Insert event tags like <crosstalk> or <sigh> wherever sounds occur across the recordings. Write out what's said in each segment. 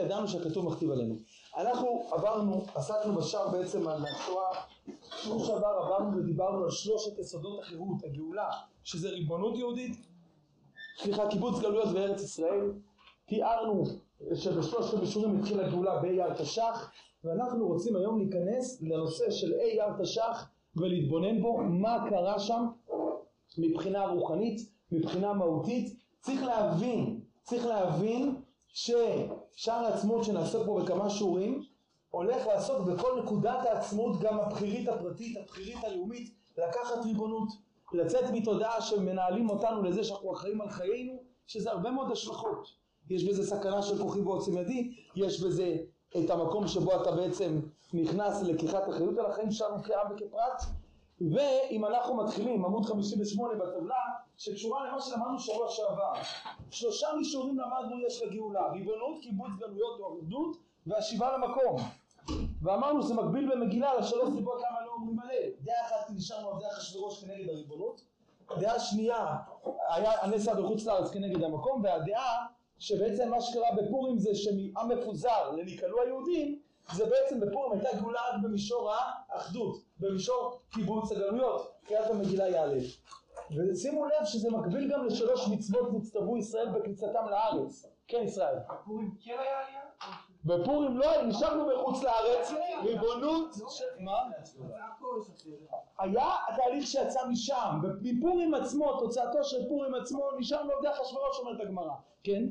ידענו שהכתוב מכתיב עלינו. אנחנו עברנו, עסקנו בשער בעצם על השואה, שיעור שעבר עברנו ודיברנו על שלושת יסודות החירות, הגאולה, שזה ריבונות יהודית, סליחה, קיבוץ גלויות בארץ ישראל, תיארנו שבשלושת המישורים התחילה הגאולה באייר תש"ח, ואנחנו רוצים היום להיכנס לנושא של אייר תש"ח ולהתבונן בו, מה קרה שם מבחינה רוחנית, מבחינה מהותית, צריך להבין, צריך להבין ששער העצמאות שנעסוק בו בכמה שיעורים הולך לעסוק בכל נקודת העצמאות גם הבחירית הפרטית, הבחירית הלאומית, לקחת ריבונות, לצאת מתודעה שמנהלים אותנו לזה שאנחנו אחראים על חיינו, שזה הרבה מאוד השלכות. יש בזה סכנה של כוחי ועוצם ידי, יש בזה את המקום שבו אתה בעצם נכנס ללקיחת אחריות על החיים שלנו כעם וכפרט, ואם אנחנו מתחילים, עמוד 58 בטבלה, שקשורה למה שלמדנו שבוע שעבר. שלושה מישורים למדנו יש לגאולה, ריבונות, קיבוץ גלויות או אחדות, והשיבה למקום. ואמרנו שזה מקביל במגילה לשלוש סיבות למה לא אומרים הלל. דעה אחת נשארנו על דעה אחשוורוש כנגד הריבונות, דעה שנייה היה הנס בחוץ לארץ כנגד המקום, והדעה שבעצם מה שקרה בפורים זה שמעם מפוזר לניקלו היהודים זה בעצם בפורים הייתה גאולה רק במישור האחדות, במישור קיבוץ הגלויות, קריאת המגילה יעלה. ושימו לב שזה מקביל גם לשלוש מצוות נצטוו ישראל בכניסתם לארץ. כן ישראל. בפורים כן היה עלייה? בפורים לא, נשארנו בחוץ לארץ, ריבונות, ש- מה? היה התהליך שיצא משם, בפורים עצמו, תוצאתו של פורים עצמו, נשארנו עובדי אחשוורוש אומרת הגמרא, כן?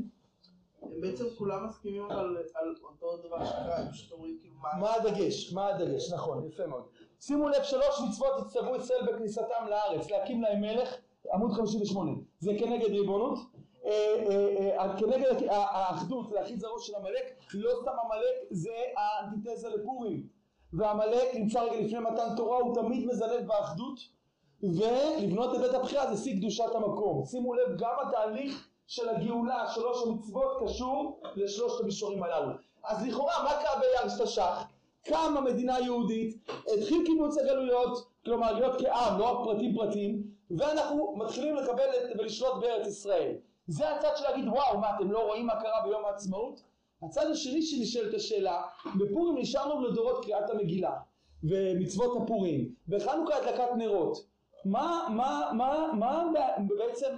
הם בעצם כולם מסכימים על על אותו דבר שקרה, הם פשוט אומרים כאילו מה... מה הדגש? מה הדגש? נכון, יפה מאוד. שימו לב, שלוש מצוות הצטוו ישראל בכניסתם לארץ, להקים להם מלך, עמוד 58, זה כנגד ריבונות, אה, אה, אה, כנגד האחדות, להכיל זרעו של עמלק, לא סתם עמלק, זה האנטיתזה לפורים, ועמלק נמצא רגע לפני מתן תורה, הוא תמיד מזלג באחדות, ולבנות את בית הבחירה זה שיא קדושת המקום. שימו לב, גם התהליך של הגאולה, שלוש המצוות, קשור לשלושת המישורים הללו. אז לכאורה, מה קרה באייר תש"ח? קמה מדינה יהודית, התחיל קיבוץ הגלויות, כלומר להיות כעם, לא רק פרטים פרטים, ואנחנו מתחילים לקבל ולשלוט בארץ ישראל. זה הצד של להגיד, וואו, מה, אתם לא רואים מה קרה ביום העצמאות? הצד השני שנשאלת השאלה, בפורים נשארנו לדורות קריאת המגילה, ומצוות הפורים, בחנוכה הדלקת נרות. מה, מה, מה, מה בעצם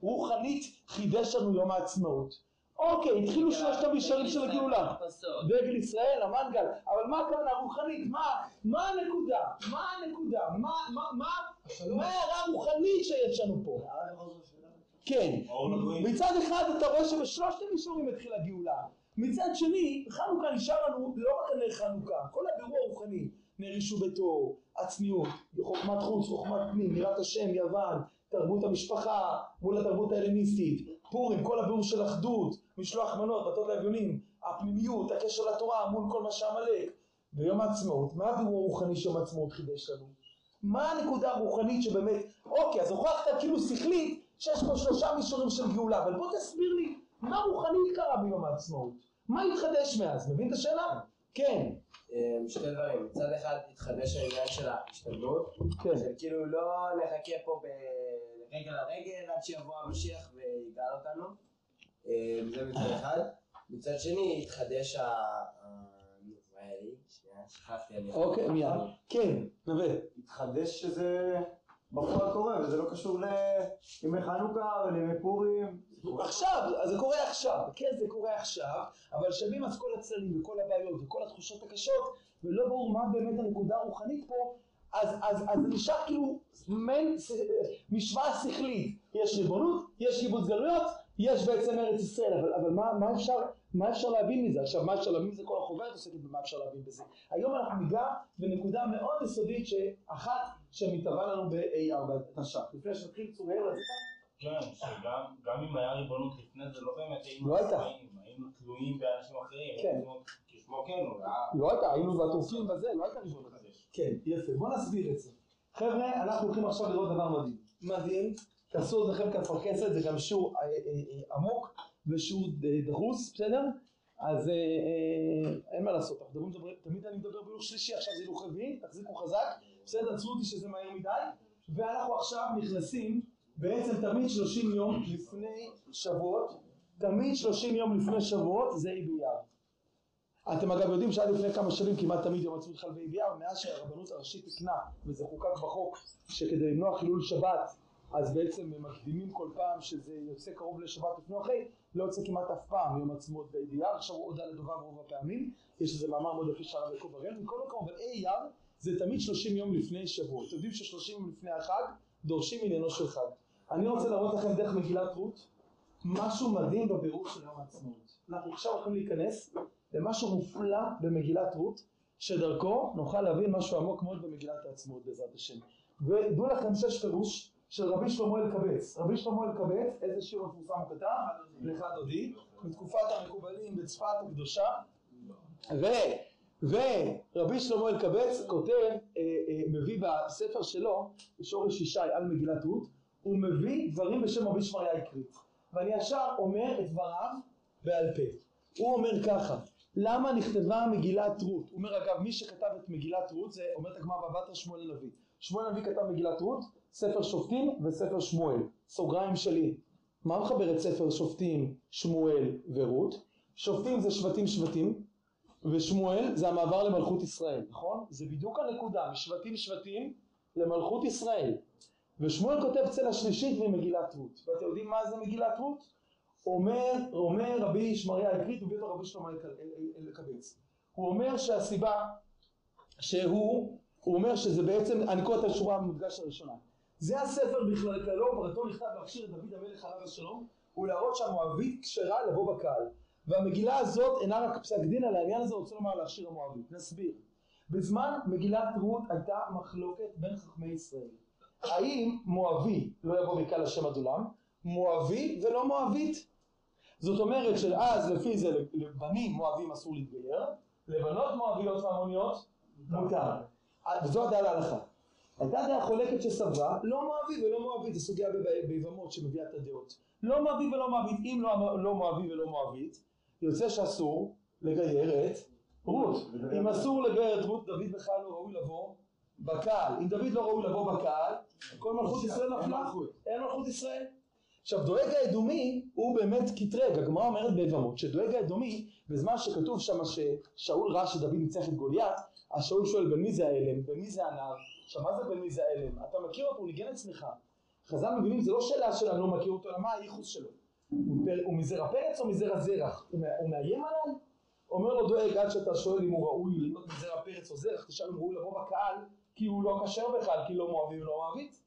רוחנית חידש לנו יום העצמאות? אוקיי, התחילו שלושת המישורים של הגאולה. דגל ישראל, המנגל, אבל מה הכוונה רוחנית? מה, הנקודה? מה הנקודה? מה, ההערה הרוחנית שיש לנו פה? כן, מצד אחד אתה רואה שבשלושת המישורים התחילה גאולה, מצד שני חנוכה נשאר לנו לא רק נר חנוכה, כל הבירור הרוחני, נר אישו ביתו, הצניעות, חוכמת חוץ, חוכמת פנים, יראת השם, יוון, תרבות המשפחה מול התרבות ההלניסטית, פורים, כל הבירור של אחדות, משלוח מנות, בתות לאביונים, הפנימיות, הקשר לתורה מול כל מה שעמלק, ביום העצמאות, מה הבירור הרוחני שיום העצמאות חידש לנו? מה הנקודה הרוחנית שבאמת, אוקיי, אז הוכחת כאילו שכלית שיש פה שלושה מישורים של גאולה, אבל בוא תסביר לי מה רוחנית קרה ביום העצמאות? מה התחדש מאז? מבין את השאלה? כן. אמ, שתי דברים, מצד אחד התחדש העניין של ההשתדלות, כן. של כאילו לא נחכה פה ברגל לרגל עד שיבוא המשיח ויגאל אותנו, אמ, זה מצד אחד, מצד שני התחדש ה... אוקיי, מיד. כן, נווה. התחדש שזה בפועל קורה, וזה לא קשור לימי חנוכה ולימי פורים. עכשיו, זה קורה עכשיו, כן זה קורה עכשיו, אבל שווים אז כל הצללים וכל הבעיות וכל התחושות הקשות, ולא ברור מה באמת הנקודה הרוחנית פה, אז, אז, אז זה נשאר כאילו ס- משוואה שכלית, יש ריבונות, יש קיבוץ גלויות, יש בעצם ארץ ישראל, אבל, אבל מה, מה, אפשר, מה אפשר להבין מזה? עכשיו מה אפשר להבין מזה? כל החוברת עוסקת במה אפשר להבין בזה. היום אנחנו ניגע בנקודה מאוד יסודית שאחת שמתהווה לנו ב-A4 תש"ח. לפני שנתחיל צוריאל רצית? כן, שגם גם אם היה ריבונות לפני זה, לא באמת היינו לא הייתה. עצמאים, היינו תלויים באנשים אחרים, כן. היינו כשמו כן לא הייתה, היינו בטורקים בזה, לא הייתה ריבונות. כן, יפה, בוא נסביר את זה. חבר'ה, אנחנו הולכים עכשיו לראות דבר מדהים. מדהים, תעשו אוזניכם כפרכסת, זה גם שיעור אה, אה, אה, עמוק ושיעור דחוס, בסדר? אז אין מה לעשות, אנחנו מדברים, מדברים- תמיד אני מדבר בהילוך שלישי, עכשיו זה הילוך רביעי, תחזיקו חזק, בסדר? עצרו אותי שזה מהר מדי, ואנחנו עכשיו נכנסים, בעצם תמיד 30 יום לפני שבועות, תמיד 30 יום לפני שבועות זה ה' באייר. אתם אגב יודעים שעד לפני כמה שנים כמעט תמיד יום העצמאות חל בידיעה, מאז שהרבנות הראשית תקנה, וזה חוקק בחוק, שכדי למנוע חילול שבת, אז בעצם הם מקדימים כל פעם שזה יוצא קרוב לשבת לפני אחרי, לא יוצא כמעט אף פעם יום העצמאות בידיעה, עכשיו הוא הודה לדובר רוב הפעמים, יש איזה מאמר מאוד יפה של הרב יעקב הראל, מכל מקום, אבל אי אייר זה תמיד 30 יום לפני שבוע, אתם יודעים ש-30 יום לפני החג דורשים עניינו של חג. אני רוצה להראות לכם דרך מגילת רות משהו מדהים בבירור של יום העצמאות. אנחנו עכשיו הולכים להיכנס למשהו מופלא במגילת רות, שדרכו נוכל להבין משהו עמוק מאוד במגילת העצמאות בעזרת השם. ודעו לכם שיש פירוש של רבי שלמה אלקבץ. רבי שלמה אלקבץ, איזה שיר מפורסם הוא כתב? לך דודי, מתקופת המקובלים בצפת הקדושה. ו... ורבי שלמה אלקבץ כותב, אה, אה, מביא בספר שלו, שורש ישי על מגילת רות, הוא מביא דברים בשם רבי שמריה הקרית. ואני ישר אומר את דבריו בעל פה. הוא אומר ככה, למה נכתבה מגילת רות? הוא אומר אגב, מי שכתב את מגילת רות זה, אומרת הגמרא בבתר שמואל הנביא. שמואל הנביא כתב מגילת רות, ספר שופטים וספר שמואל. סוגריים שלי. מה מחבר את ספר שופטים, שמואל ורות? שופטים זה שבטים שבטים, ושמואל זה המעבר למלכות ישראל, נכון? זה בדיוק הנקודה, משבטים שבטים למלכות ישראל. ושמואל כותב צלע שלישית ממגילת רות. ואתם יודעים מה זה מגילת רות? אומר, אומר רבי שמריה הקרית, מביא אותו רבי שלמה אלקבץ. הוא אומר שהסיבה שהוא, הוא אומר שזה בעצם, אני קורא את השורה במפגש הראשונה. זה הספר בכלל כללו, פרטו נכתב להכשיר את דוד המלך עליו השלום, ולהראות שהמואבית כשרה לבוא בקהל. והמגילה הזאת אינה רק פסק דין על העניין הזה, רוצה לומר להכשיר המואבית. נסביר. בזמן מגילת רות הייתה מחלוקת בין חכמי ישראל. האם מואבי לא יבוא בקהל השם עד עולם, מואבי ולא מואבית. זאת אומרת שאז לפי זה לבנים מואבים אסור להתגייר, לבנות מואביות והמוניות מותר. וזו הדעה להלכה. הייתה דעה חולקת שסברה, לא מואבי ולא מואבית, זו סוגיה ביבמות שמביאה את הדעות. לא מואבי ולא מואבית, אם לא, לא מואבי ולא מואבית, יוצא שאסור לגייר את רות. אם אסור לגייר את רות, דוד בכלל לא ראוי לבוא בקהל. אם דוד לא ראוי לבוא בקהל, כל מלכות ישראל נפלה, אין מלכות ישראל. עכשיו דואג האדומי הוא באמת קטרג, הגמרא אומרת ביבמות שדואג האדומי בזמן שכתוב שם ששאול ראה שדוד ניצח את גוליית אז שאול שואל בין מי זה האלם, בין מי זה הנער, עכשיו מה זה בין מי זה האלם, אתה מכיר אותו, הוא ניגן אצלך חז"ל מבינים זה לא שאלה של אני לא מכיר אותו, אלא מה הייחוס שלו? הוא, מזרע פרץ או מזרע זרח, הוא, הוא מאיים עליי? אומר לו דואג עד שאתה שואל אם הוא ראוי להיות מזרע פרץ או זרח, תשאל אם הוא ראוי לבוא בקהל כי הוא לא כשר בכלל, כי לא מואבי ולא מואבית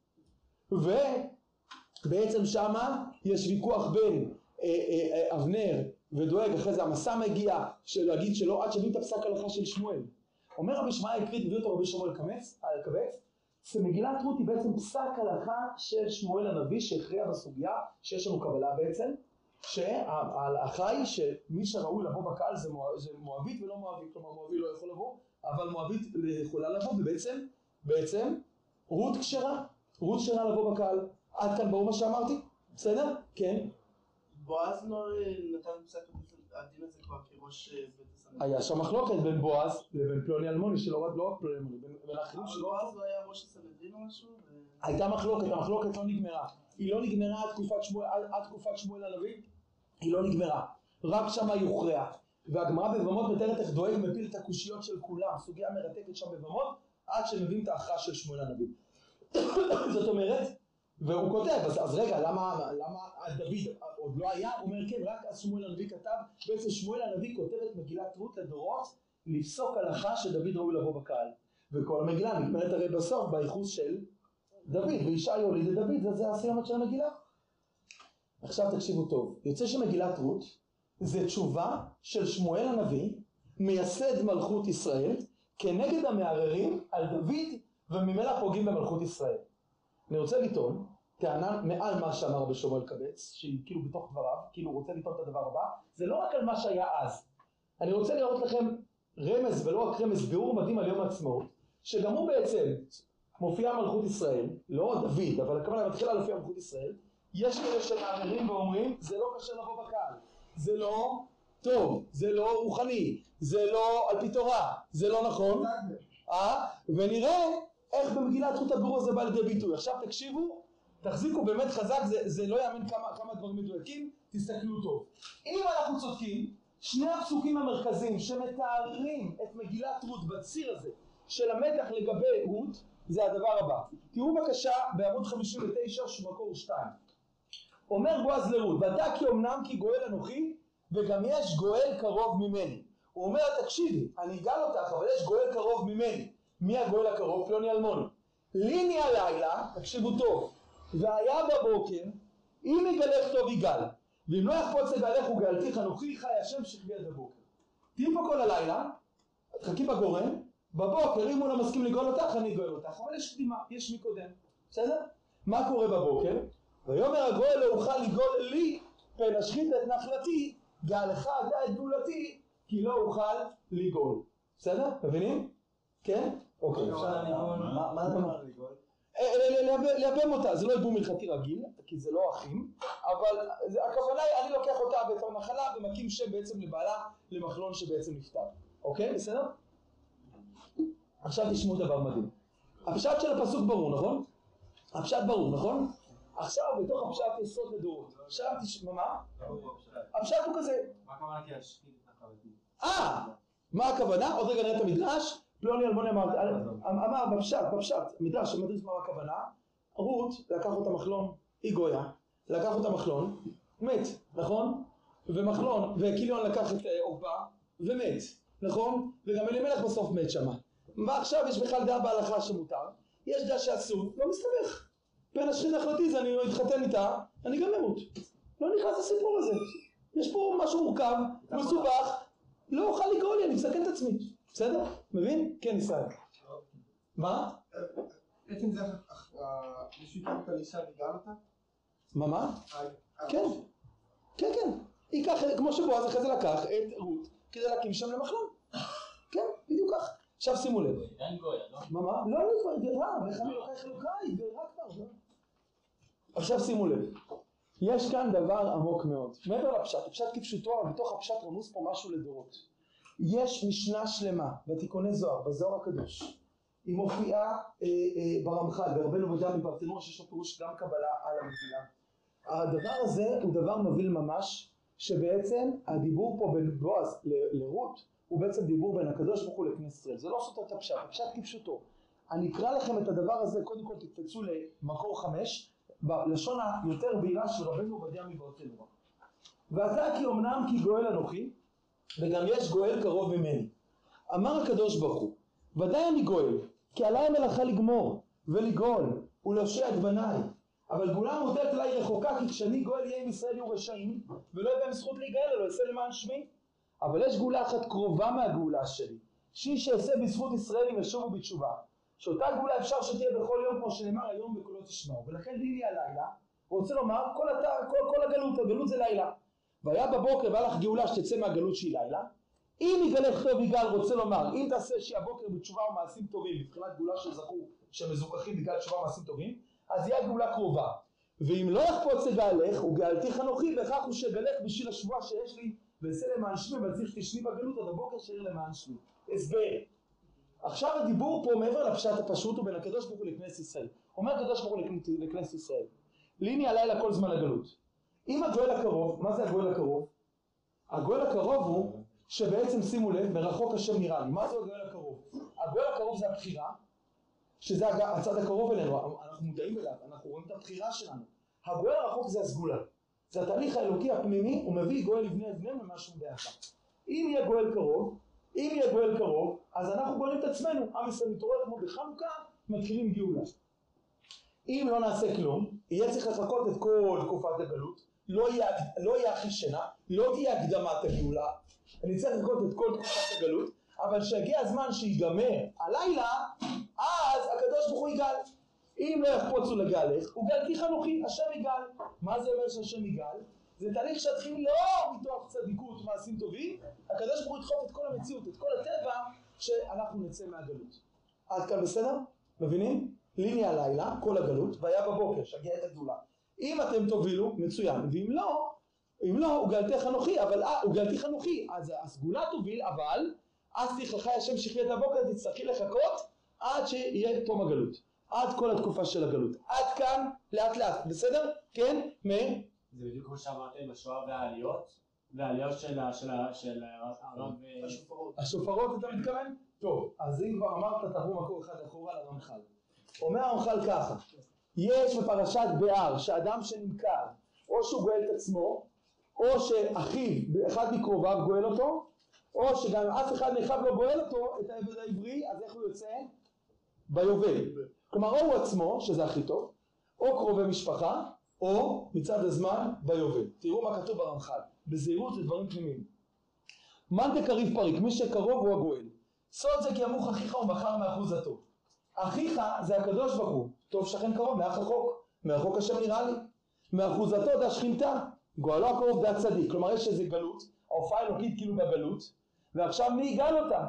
ובעצם שמה יש ויכוח בין אה, אה, אה, אבנר ודואג, אחרי זה המסע מגיע של להגיד שלא עד שמבין את הפסק הלכה של שמואל. אומר רבי שמעיה הקריא, הביא אותו רבי שמואל אלקבץ, שמגילת רות היא בעצם פסק הלכה של שמואל הנביא שהכריע בסוגיה שיש לנו קבלה בעצם, שההלכה היא שמי שראוי לבוא בקהל זה, זה מואבית ולא מואבית, כלומר מואבי לא יכול לבוא, אבל מואבית יכולה לבוא ובעצם, בעצם רות כשרה, רות כשרה לבוא בקהל. עד כאן ברור מה שאמרתי? בסדר? כן. בועז לא נתן פסק הדין הזה כבר כראש בית הסנדלר. היה שם מחלוקת בין בועז לבין פלוני אלמוני, שלא רק לא פלוני אלמוני, בין האחרים אבל שלא... בועז לא היה ראש הסנדלר או משהו? הייתה מחלוקת, המחלוקת לא נגמרה. היא לא נגמרה עד תקופת שמואל, הנביא, היא לא נגמרה. רק שמה היא הוכרעה. והגמרא בבמות מתארת איך דואג מפיל את הקושיות של כולם, סוגיה מרתקת שם בבמות, עד שמביאים את ההכרעה של שמואל הנביא. <coughs> זאת אומרת, והוא כותב, אז, אז רגע, למה, למה דוד עוד לא היה? הוא אומר כן, רק אז שמואל הנביא כתב, בעצם שמואל הנביא כותב את מגילת רות לדורות, לפסוק הלכה שדוד ראוי לבוא בקהל. וכל המגילה נגמרת הרי בסוף בייחוס של דוד, וישי יוליד את דוד, זה, זה הסיומת של המגילה. עכשיו תקשיבו טוב, יוצא שמגילת רות זה תשובה של שמואל הנביא, מייסד מלכות ישראל, כנגד המערערים על דוד וממילא פוגעים במלכות ישראל. אני רוצה לטעון טענה מעל מה שאמר רבי שלמה אלקבץ, שהיא כאילו בתוך דבריו, כאילו הוא רוצה לטעון את הדבר הבא, זה לא רק על מה שהיה אז. אני רוצה לראות לכם רמז, ולא רק רמז, ביאור מדהים על יום העצמאות, שגם הוא בעצם מופיע מלכות ישראל, לא דוד, אבל הכוונה מתחילה להופיע מלכות ישראל, יש כאלה שמערערים ואומרים, זה לא קשה לבוא בקהל, זה לא טוב, זה לא רוחני, זה לא על פי תורה, זה לא נכון, אה? ונראה איך במגילת רות הבירור הזה בא לידי ביטוי. עכשיו תקשיבו, תחזיקו באמת חזק, זה, זה לא יאמן כמה, כמה דברים מדויקים, תסתכלו טוב. אם אנחנו צודקים שני הפסוקים המרכזיים שמתארים את מגילת רות בציר הזה של המתח לגבי רות זה הדבר הבא. תראו בבקשה בעמוד 59 שמקור 2. אומר בועז לרות, ודע כי אמנם כי גואל אנוכי וגם יש גואל קרוב ממני. הוא אומר תקשיבי, אני אגאל אותך אבל יש גואל קרוב ממני. מי הגואל הקרוב? פלוני אלמוני. ליני הלילה, תקשיבו טוב, והיה בבוקר אם יגלך טוב יגאל ואם לא יחפוץ לגלך וגאלתי חנוכי חי השם עד הבוקר. תהיי פה כל הלילה, תחכי בגורן, בבוקר אם הוא לא מסכים לגאול אותך אני אגאל אותך, אבל יש קדימה, יש מי קודם, בסדר? מה קורה בבוקר? ויאמר הגואל לא אוכל לגאול לי פן את נחלתי גאלך אתה את גאולתי כי לא אוכל לגאול. בסדר? מבינים? כן? אוקיי. אפשר- מה מה זה אומר לגאול? אה, ל- ל- לייבם אותה, זה לא ייבום הלכתי רגיל, כי זה לא אחים, אבל הכוונה היא, אני לוקח אותה בתור נחלה ומקים שם בעצם לבעלה, למחלון שבעצם נפטר. אוקיי? בסדר? עכשיו תשמעו דבר מדהים. הפשט של הפסוק ברור, נכון? הפשט ברור, נכון? עכשיו בתוך הפשט יש סוד לדורות. עכשיו תשמע, מה? הפשט הוא כזה, מה הכוונה כי נחלתי? אה! מה הכוונה? עוד רגע נראה את המדרש. פלוני אלמוני אמר, אמר בפשט, בפשט, מדרש, מדריך מה הכוונה? רות לקח אותה מחלון, היא גויה, לקח אותה מחלון, מת, נכון? ומחלון, וקיליון לקח את אה, עורפה, ומת, נכון? וגם אלימלך בסוף מת שמה. ועכשיו יש בכלל דעה בהלכה שמותר, יש דעה שאסור, לא מסתבך. בין השכין החלטי זה אני אתחתן איתה, אני גם אמות. לא נכנס לסיפור הזה. יש פה משהו מורכב, מסובך, לא אוכל לגאול לי, אני מסכן את עצמי. בסדר? מבין? כן, ישראל. מה? עצם זה, מישהו יקח את האישה ויגאל אותה? מה מה? כן. כן, כן. ייקח, כמו שבועז אחרי זה לקח את רות כדי להקים שם למחלון. כן, בדיוק כך. עכשיו שימו לב. לא? מה מה? לא, לא, היא כבר אלוקה, היא התגיירה כבר. עכשיו שימו לב. יש כאן דבר עמוק מאוד. מעבר לפשט, הפשט כפשוטו, אבל בתוך הפשט רמוס פה משהו לדורות. יש משנה שלמה בתיקוני זוהר, בזוהר הקדוש. היא מופיעה אה, אה, ברמח"ל, ברבנו מודה מברטנור, שיש לו פירוש גם קבלה על המתינה. הדבר הזה הוא דבר מבהיל ממש, שבעצם הדיבור פה בין בועז לרות, הוא בעצם דיבור בין הקדוש ברוך הוא לכנסת ישראל. זה לא סותר את הפשט, הפשט כפשוטו. אני אקרא לכם את הדבר הזה, קודם כל תקפצו למקור חמש, בלשון היותר בהירה של רבנו עובדיה מברטנור. ואתה כי אמנם כי גואל אנוכי, וגם יש גואל קרוב ממני. אמר הקדוש ברוך הוא, ודאי אני גואל, כי עליי המלאכה לגמור, ולגאול, ולהושיע את בניי. אבל גאולה מוטלת עליי רחוקה, כי כשאני גואל יהיה עם ישראל יהיו רשעים, ולא יהיה בהם זכות להיגאל, אלא אעשה למען שמי. אבל יש גאולה אחת קרובה מהגאולה שלי, שהיא שאעשה בזכות ישראל אם ישובו בתשובה. שאותה גאולה אפשר שתהיה בכל יום, כמו שנאמר היום בקולו תשמעו. ולכן לילי הלילה, הוא רוצה לומר, כל, הת... כל, כל הגלות, הגלות זה לילה. והיה בבוקר והיה לך גאולה שתצא מהגלות שהיא לילה. אם יגלך טוב יגאל רוצה לומר, אם תעשה שהיא הבוקר בתשובה ומעשים טובים, מבחינת גאולה שזכו, שמזוכחים בגלל תשובה ומעשים טובים, אז יהיה הגאולה קרובה. ואם לא יחפוץ לגאלך, וגאלתי חנוכי, וכך הוא שגלך בשביל השבועה שיש לי, ואעשה למען שמי, אבל צריך שתשני בגלות עד הבוקר שאיר למען שמי. הסבר. עכשיו הדיבור פה מעבר לפשט הפשוט הוא בין הקדוש ברוך הוא לכנסת ישראל. אומר הקדוש ברוך הוא לכנ- לכנסת ישראל, ליני הלילה כל זמן הגלות. אם הגואל הקרוב, מה זה הגואל הקרוב? הגואל הקרוב הוא שבעצם שימו לב, מרחוק השם נראה לי. מה זה הגואל הקרוב? הגואל הקרוב זה הבחירה, שזה הצד הקרוב אלינו, אנחנו מודעים אליו, אנחנו רואים את הבחירה שלנו. הגואל הרחוק זה הסגולה. זה התהליך האלוקי הפנימי, הוא מביא גואל לבני אבניהם למשהו ביחד. אם יהיה גואל קרוב, אם יהיה גואל קרוב, אז אנחנו גואלים את עצמנו. עם ישראל מתעורר כמו בחנוכה, מתחילים גאולה. אם לא נעשה כלום, יהיה צריך לחכות את כל תקופת הגלות, לא יהיה, לא יהיה אחי שינה, לא תהיה הקדמת הגאולה, אני צריך לחכות את כל תקופת הגלות, אבל כשיגיע הזמן שיגמר הלילה, אז הקדוש ברוך הוא יגאל. אם לא יחפוצו לגלך, הוא גלתי חנוכי, השם יגאל. מה זה אומר שהשם יגאל? זה תהליך שיתחיל לא מתוך צדיקות ומעשים טובים, הקדוש ברוך הוא ידחוף את כל המציאות, את כל הטבע, שאנחנו נצא מהגלות. עד כאן בסדר? מבינים? ליני הלילה, כל הגלות, והיה בבוקר, שגיע את הגדולה. אם אתם תובילו, מצוין, ואם לא, אם לא, הוגלתך אנוכי, אבל אה, הוגלתך אנוכי, אז הסגולה תוביל, אבל אז תכלך השם שכבי את הבוקר, תצטרכי לחכות עד שיהיה תום הגלות. עד כל התקופה של הגלות. עד כאן, לאט לאט, בסדר? כן? מאיר? זה בדיוק כמו שאמרתם בשואה והעליות. והעליות של הרב... אה, השופרות. השופרות אתה מתכוון? טוב, אז אם כבר אמרת תעברו מקור אחד אחורה לרמח"ל. אומר הרמח"ל ככה, יש בפרשת באר שאדם שנמכר, או שהוא גואל את עצמו, או שאחיו, אחד מקרוביו גואל אותו, או שגם אף אחד מאחיו לא גואל אותו, את העבד העברי, אז איך הוא יוצא? ביובל. כלומר, או הוא עצמו, שזה הכי טוב, או קרובי משפחה, או מצד הזמן ביובל. תראו מה כתוב ברמח"ל, בזהירות זה דברים פנימיים. מאן דקריב פריק, מי שקרוב הוא הגואל. סוד זה כי ימוך אחיך ומכר מאחוזתו. אחיך זה הקדוש ברוך הוא, טוב שכן קרוב, מאח רחוק, מרחוק השם נראה לי. מאחוזתו זה השכינתה, גואלו הקרוב זה הצדיק. כלומר יש איזה גלות, ההופעה האלוקית כאילו בגלות, ועכשיו מי יגאל אותה?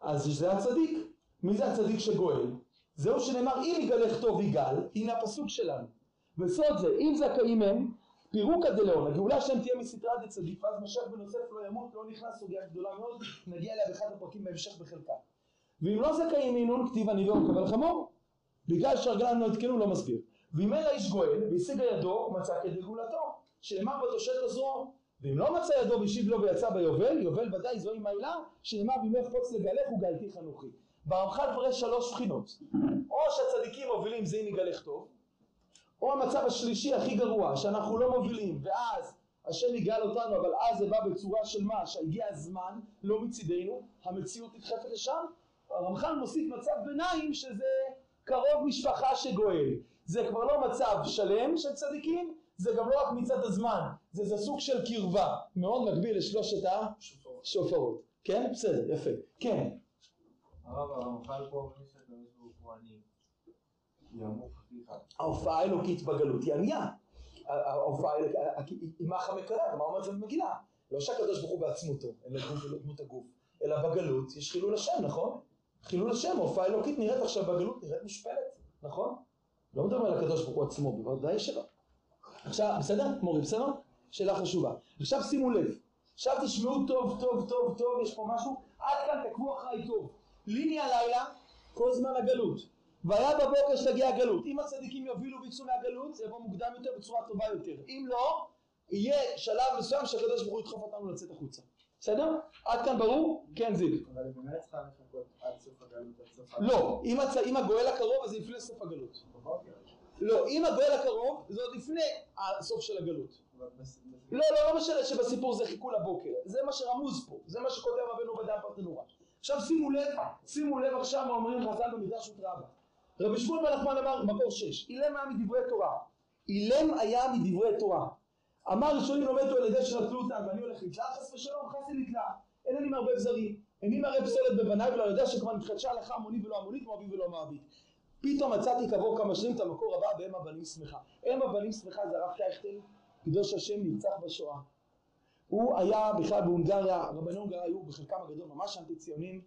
אז זה הצדיק. מי זה הצדיק שגואל? זהו שנאמר אם יגלך טוב יגאל, הנה הפסוק שלנו. וסוד זה, אם זכאים הם, פירוקא דלאון, הגאולה שלהם תהיה מסתרא דצדיק, ואז משיח בן יוסף לא ימות, לא נכנס סוגיה גדולה מאוד, נגיע אליה באחד הפרקים בהמשך בחלקה. ואם לא זכאים מינון, כתיב עני ומקבל חמור. בגלל שהרגליים לא עדכנו, לא מסביר. ואם אין לאיש גואל, והשיגה ידו, מצא כדי גאולתו, שנאמר בתושט עזרו. ואם לא מצא ידו והשיב לו ויצא ביובל, יובל ודאי זוהי מעילה, שנאמר ואם יחפוץ לגלך וגאלתיך אנוכי. ברמח"ל מפרש שלוש בחינות. או שהצדיקים מובילים זה אם יגלך טוב, או המצב השלישי הכי גרוע, שאנחנו לא מובילים, ואז השם יגאל אותנו, אבל אז זה בא בצורה של מה? שהגיע הזמן, לא מצידנו, המציאות נדחפת לשם. הרמח"ל מוסיף מצב ביניים שזה קרוב משפחה שגואל. זה כבר לא מצב שלם של צדיקים, זה גם לא רק מצד הזמן, זה, זה סוג של קרבה, מאוד מקביל לשלושת השופרות. כן? בסדר, יפה. כן. הרב הרמח"ל פה אומר שהקדוש ברוך הוא אני. ההופעה האלוקית בגלות היא ענייה. ההופעה האלוקית, עמך המקרב, מה אומר זה במגילה? לא שהקדוש ברוך הוא בעצמותו, ולא דמות הגוף, אלא בגלות יש חילול השם, נכון? חילול השם, ההופעה האלוקית נראית עכשיו בגלות, נראית מושפלת, נכון? לא מדברים על הקדוש ברוך הוא עצמו, בוודאי שלא. עכשיו, בסדר? מורי, בסדר? שאלה חשובה. עכשיו שימו לב, עכשיו תשמעו טוב, טוב, טוב, טוב, יש פה משהו, עד כאן תעקבו אחריי טוב. ליני הלילה, כל זמן הגלות. והיה בבוקר שתגיע הגלות. אם הצדיקים יובילו ויצאו מהגלות, זה יבוא מוקדם יותר בצורה טובה יותר. אם לא, יהיה שלב מסוים שהקדוש ברוך הוא ידחוף אותנו לצאת החוצה. בסדר? עד כאן ברור? כן זיו. אבל באמת צריכה לחכות עד סוף הגלות, עד סוף לא, אם, הצ... אם הגואל הקרוב אז זה לפני סוף הגלות. לא, אם הגואל הקרוב זה עוד לפני הסוף של הגלות. לא, לא, לא משנה שבסיפור זה חיכו לבוקר. זה מה שרמוז פה. זה מה שכותב רבנו בדעה פרטנורה. עכשיו שימו לב, שימו לב עכשיו מה אומרים חז"ל במדרש ותרבה. רבי שמואל נחמן אמר, מקור שש, אילם היה מדברי תורה. אילם היה מדברי תורה. אמר ראשונים לומד על ידי שנטלו אותם ואני הולך לתלה, חס ושלום חסי לתלה. אינני מערבב זרים, איני מערב פסולת בבניי ולא יודע שכבר נתחדשה הלכה המונית ולא המונית, מואבי ולא מואבית. פתאום מצאתי כעבור כמה שנים את המקור הבא באם הבנים שמחה. אם הבנים שמחה זה הרב קייכטל, קדוש השם נרצח בשואה. הוא היה בכלל בהונגריה, רבני הונגריה היו בחלקם הגדול ממש אנטי ציונים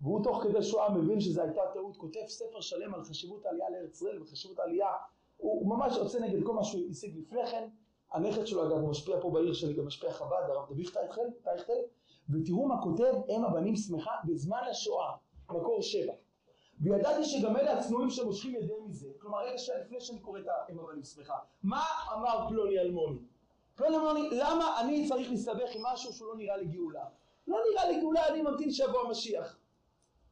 והוא תוך כדי שואה מבין שזו הייתה טעות, כותב ספר שלם על חשיבות העלייה לארץ ישראל וחשיבות העלייה. הוא ממש יוצא נגד כל מה שהוא השיג לפני כן. הנכד שלו אגב הוא משפיע פה בעיר שלי גם משפיע חב"ד, הרב דוד טייכטל, ותראו מה כותב אם הבנים שמחה בזמן השואה, מקור שבע. וידעתי שגם אלה הצנועים שמושכים ידיהם מזה. כלומר רגע שלפני שאני קורא את האם הבנים שמחה מה אמר פלוני אלמוני? פלוני אלמוני למה אני צריך להסתבך עם משהו שהוא לא נראה לי גאולה לא נראה לי גאולה אני ממתין שיבוא המשיח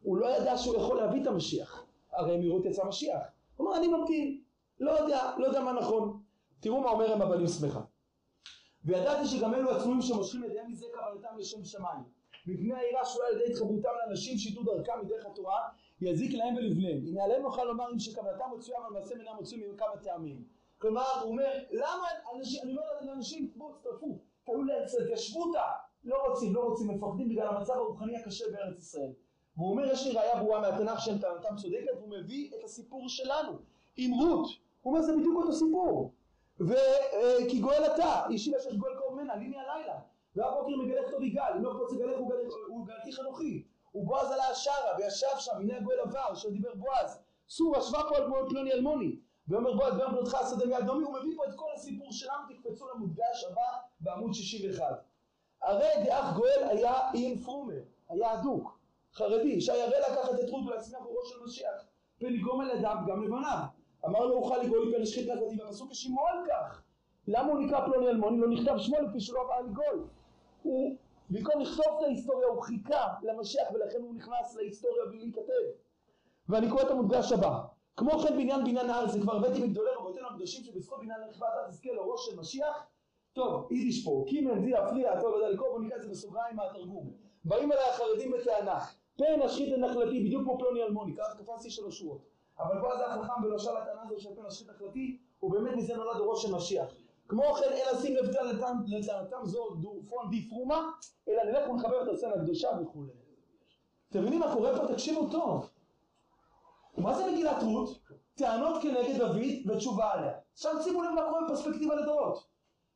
הוא לא ידע שהוא יכול להביא את המשיח. הרי מהירות יצא משיח. הוא אמר אני ממתין. לא יודע, לא יודע מה נכון. תראו מה אומר הם הבנים שמחה. וידעתי שגם אלו הצנועים שמושכים ידיהם מזה כוונתם לשם שמיים. מפני היראה שאולי על ידי התחברותם לאנשים שידעו דרכם מדרך התורה יזיק להם ולבניהם. הנה עליהם נוכל לומר אם שכוונתם מצויה אבל מעשיהם אינם מצויים מכמה טעמים. כלומר הוא אומר למה אנשים אני אומר לאנשים בואו תצטרפו תעלו לארץ תשבו אותה. לא רוצים לא רוצים מפחדים בגלל המצב הרוחני הקשה בארץ ישראל והוא אומר יש לי ראייה ברורה מהתנ"ך שהם טענתם צודקת והוא מביא את הסיפור שלנו עם רות. הוא אומר זה בדיוק אותו סיפור. וכי גואל אתה אישי לשש גואל קרוב ממנה ליני הלילה. והבוקר מגלך טוב יגאל אם לא קפוץ לגלך הוא גל- הוא גלתיך אנוכי ובועז עלה השערה וישב שם הנה הגואל עבר אשר דיבר בועז. סור השווה פה על כמו פלוני אלמוני. ואומר בועז ביום בנותך השדה מיד דומי הוא מביא פה את כל הסיפור שלנו תקפצו למודגש הבא בעמוד 61 הרי דאח גואל היה אין פרומר היה הדוק חרדי שירא לקחת את רות ולהצמיח אורו של משיח פן יגרום על ידיו גם לבניו אמר לו אוכל לגאול מפני שחית נפתי בפסוק השימו על כך למה הוא נקרא פלוני אלמוני לא נכתב שמו לפי שלא עבר לגאול הוא, במקום לכתוב את ההיסטוריה, הוא חיכה למשיח ולכן הוא נכנס להיסטוריה בלי להיכתב. ואני קורא את המודגש הבא. כמו כן בניין בניין הארץ, זה כבר הבאתי בגדולי רבותינו הקדושים שבזכות בניין נכבד אז יזכה לאורו של משיח. טוב, יידיש פה, קימן, די, אפריע, טוב, לא יודע לקרוא, בוא נקרא את זה בסוגריים מהתרגום. באים אליי החרדים בטענה, פן השחית הנחלתי, בדיוק כמו פלוני אלמוני, כך קפצתי שלוש שורות. אבל בועז היה חכם ולא שאל הטענה הזו של פן השחית הנחלתי, ובאמת מזה נולד אורו של משיח. כמו כן, אלא שים לב לטענתם זו דורפון די פרומה, אלא נלך ונחבר את הסצנה הקדושה וכולי. אתם מבינים מה קורה פה? תקשיבו טוב. מה זה מגילת רות? טענות כנגד דוד ותשובה עליה. עכשיו שימו לב מה קורה בפרספקטיבה לדורות.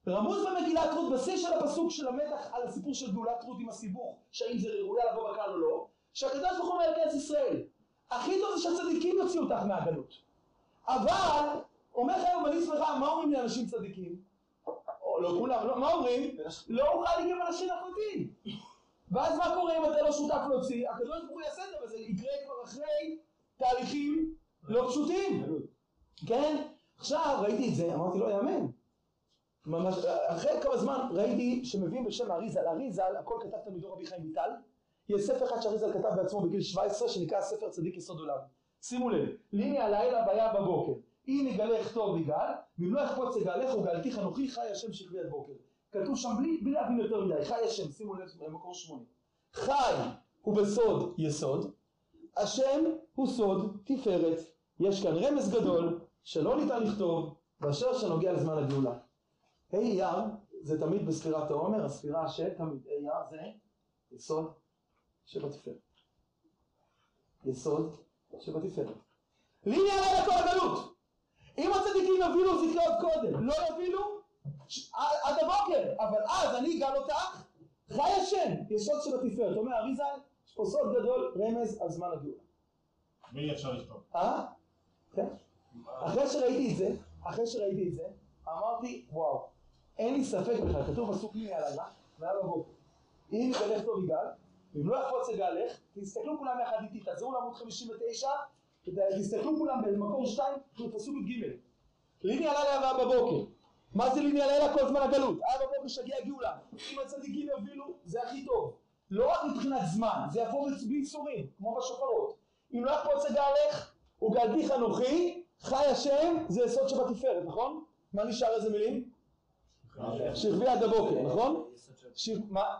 רמוז במגילת רות בשיא של הפסוק של המתח על הסיפור של גאולת רות עם הסיבוך, שהאם זה ראויה לבוא בקהל או לא, שהקדוש ברוך הוא אומר לארץ ישראל, הכי טוב זה שהצדיקים יוציאו אותך מהגלות. אבל, אומר חייב אני שמחה, מה אומרים לי אנשים צדיקים? או לא כולם, לא, מה אומרים? לא אוכל להגיע אנשים נחלטים. ואז מה קורה אם אתה לא שותף להוציא? הקדוש ברוך הוא יעשה את זה, אבל זה יקרה כבר אחרי תהליכים לא פשוטים. כן? עכשיו ראיתי את זה, אמרתי לא יאמן. ממש, אחרי כמה זמן ראיתי שמביאים בשם אריזל, אריזל, הכל כתב תלמידו רבי חיים ויטל, יש ספר אחד שאריזל כתב בעצמו בגיל 17 שנקרא ספר צדיק יסוד עולם. שימו לב, ליני הלילה והיה בבוקר, אם יגלך טוב יגאל, ואם לא יחפוץ יגאלך וגאלתיך אנוכי חי השם שכבי עד בוקר. כתוב שם בלי, בלי להבין יותר מדי, חי השם, שימו לב למקור שמונה. חי הוא בסוד יסוד, השם הוא סוד תפארת. יש כאן רמז גדול שלא ניתן לכתוב באשר שנוגע לזמן הגאולה. ה' אייר זה תמיד בספירת העומר, הספירה שתמיד ה' אייר זה יסוד שבתפארת. יסוד שבתפארת. ליני עלי לכל הגלות. אם הצדיקים יובילו זה יקרה עוד קודם, לא יובילו עד הבוקר, אבל אז אני אגאל אותך, חי השם, יסוד שבתפארת. אומר אריזל, יש פה סוד גדול, רמז על זמן הגאולה. ואי אפשר לכתוב. אה? כן. אחרי שראיתי את זה, אחרי שראיתי את זה, אמרתי, וואו, אין לי ספק בכלל, כתוב פסוק מי הלילה, והיה בבוקר. אם יגלך טוב יגאל, ואם לא יחפוץ יגאלך, תסתכלו כולם יחד איתי, תחזרו לעמוד 59, תסתכלו כולם במקור 2, פסוק י"ג. ליני הלילה והיה בבוקר. מה זה ליני הלילה כל זמן הגלות? היה בבוקר שגיע הגאולה. אם הצדיקים יובילו, זה הכי טוב. לא רק מבחינת זמן, זה יבוא בייסורים, כמו בשופרות. אם לא יחפוץ יגאלך, וגאלתיך אנוכי, חי השם, זה יסוד שבתפארת, נכון? מה נשאר איזה מילים? שכבי עד הבוקר, נכון?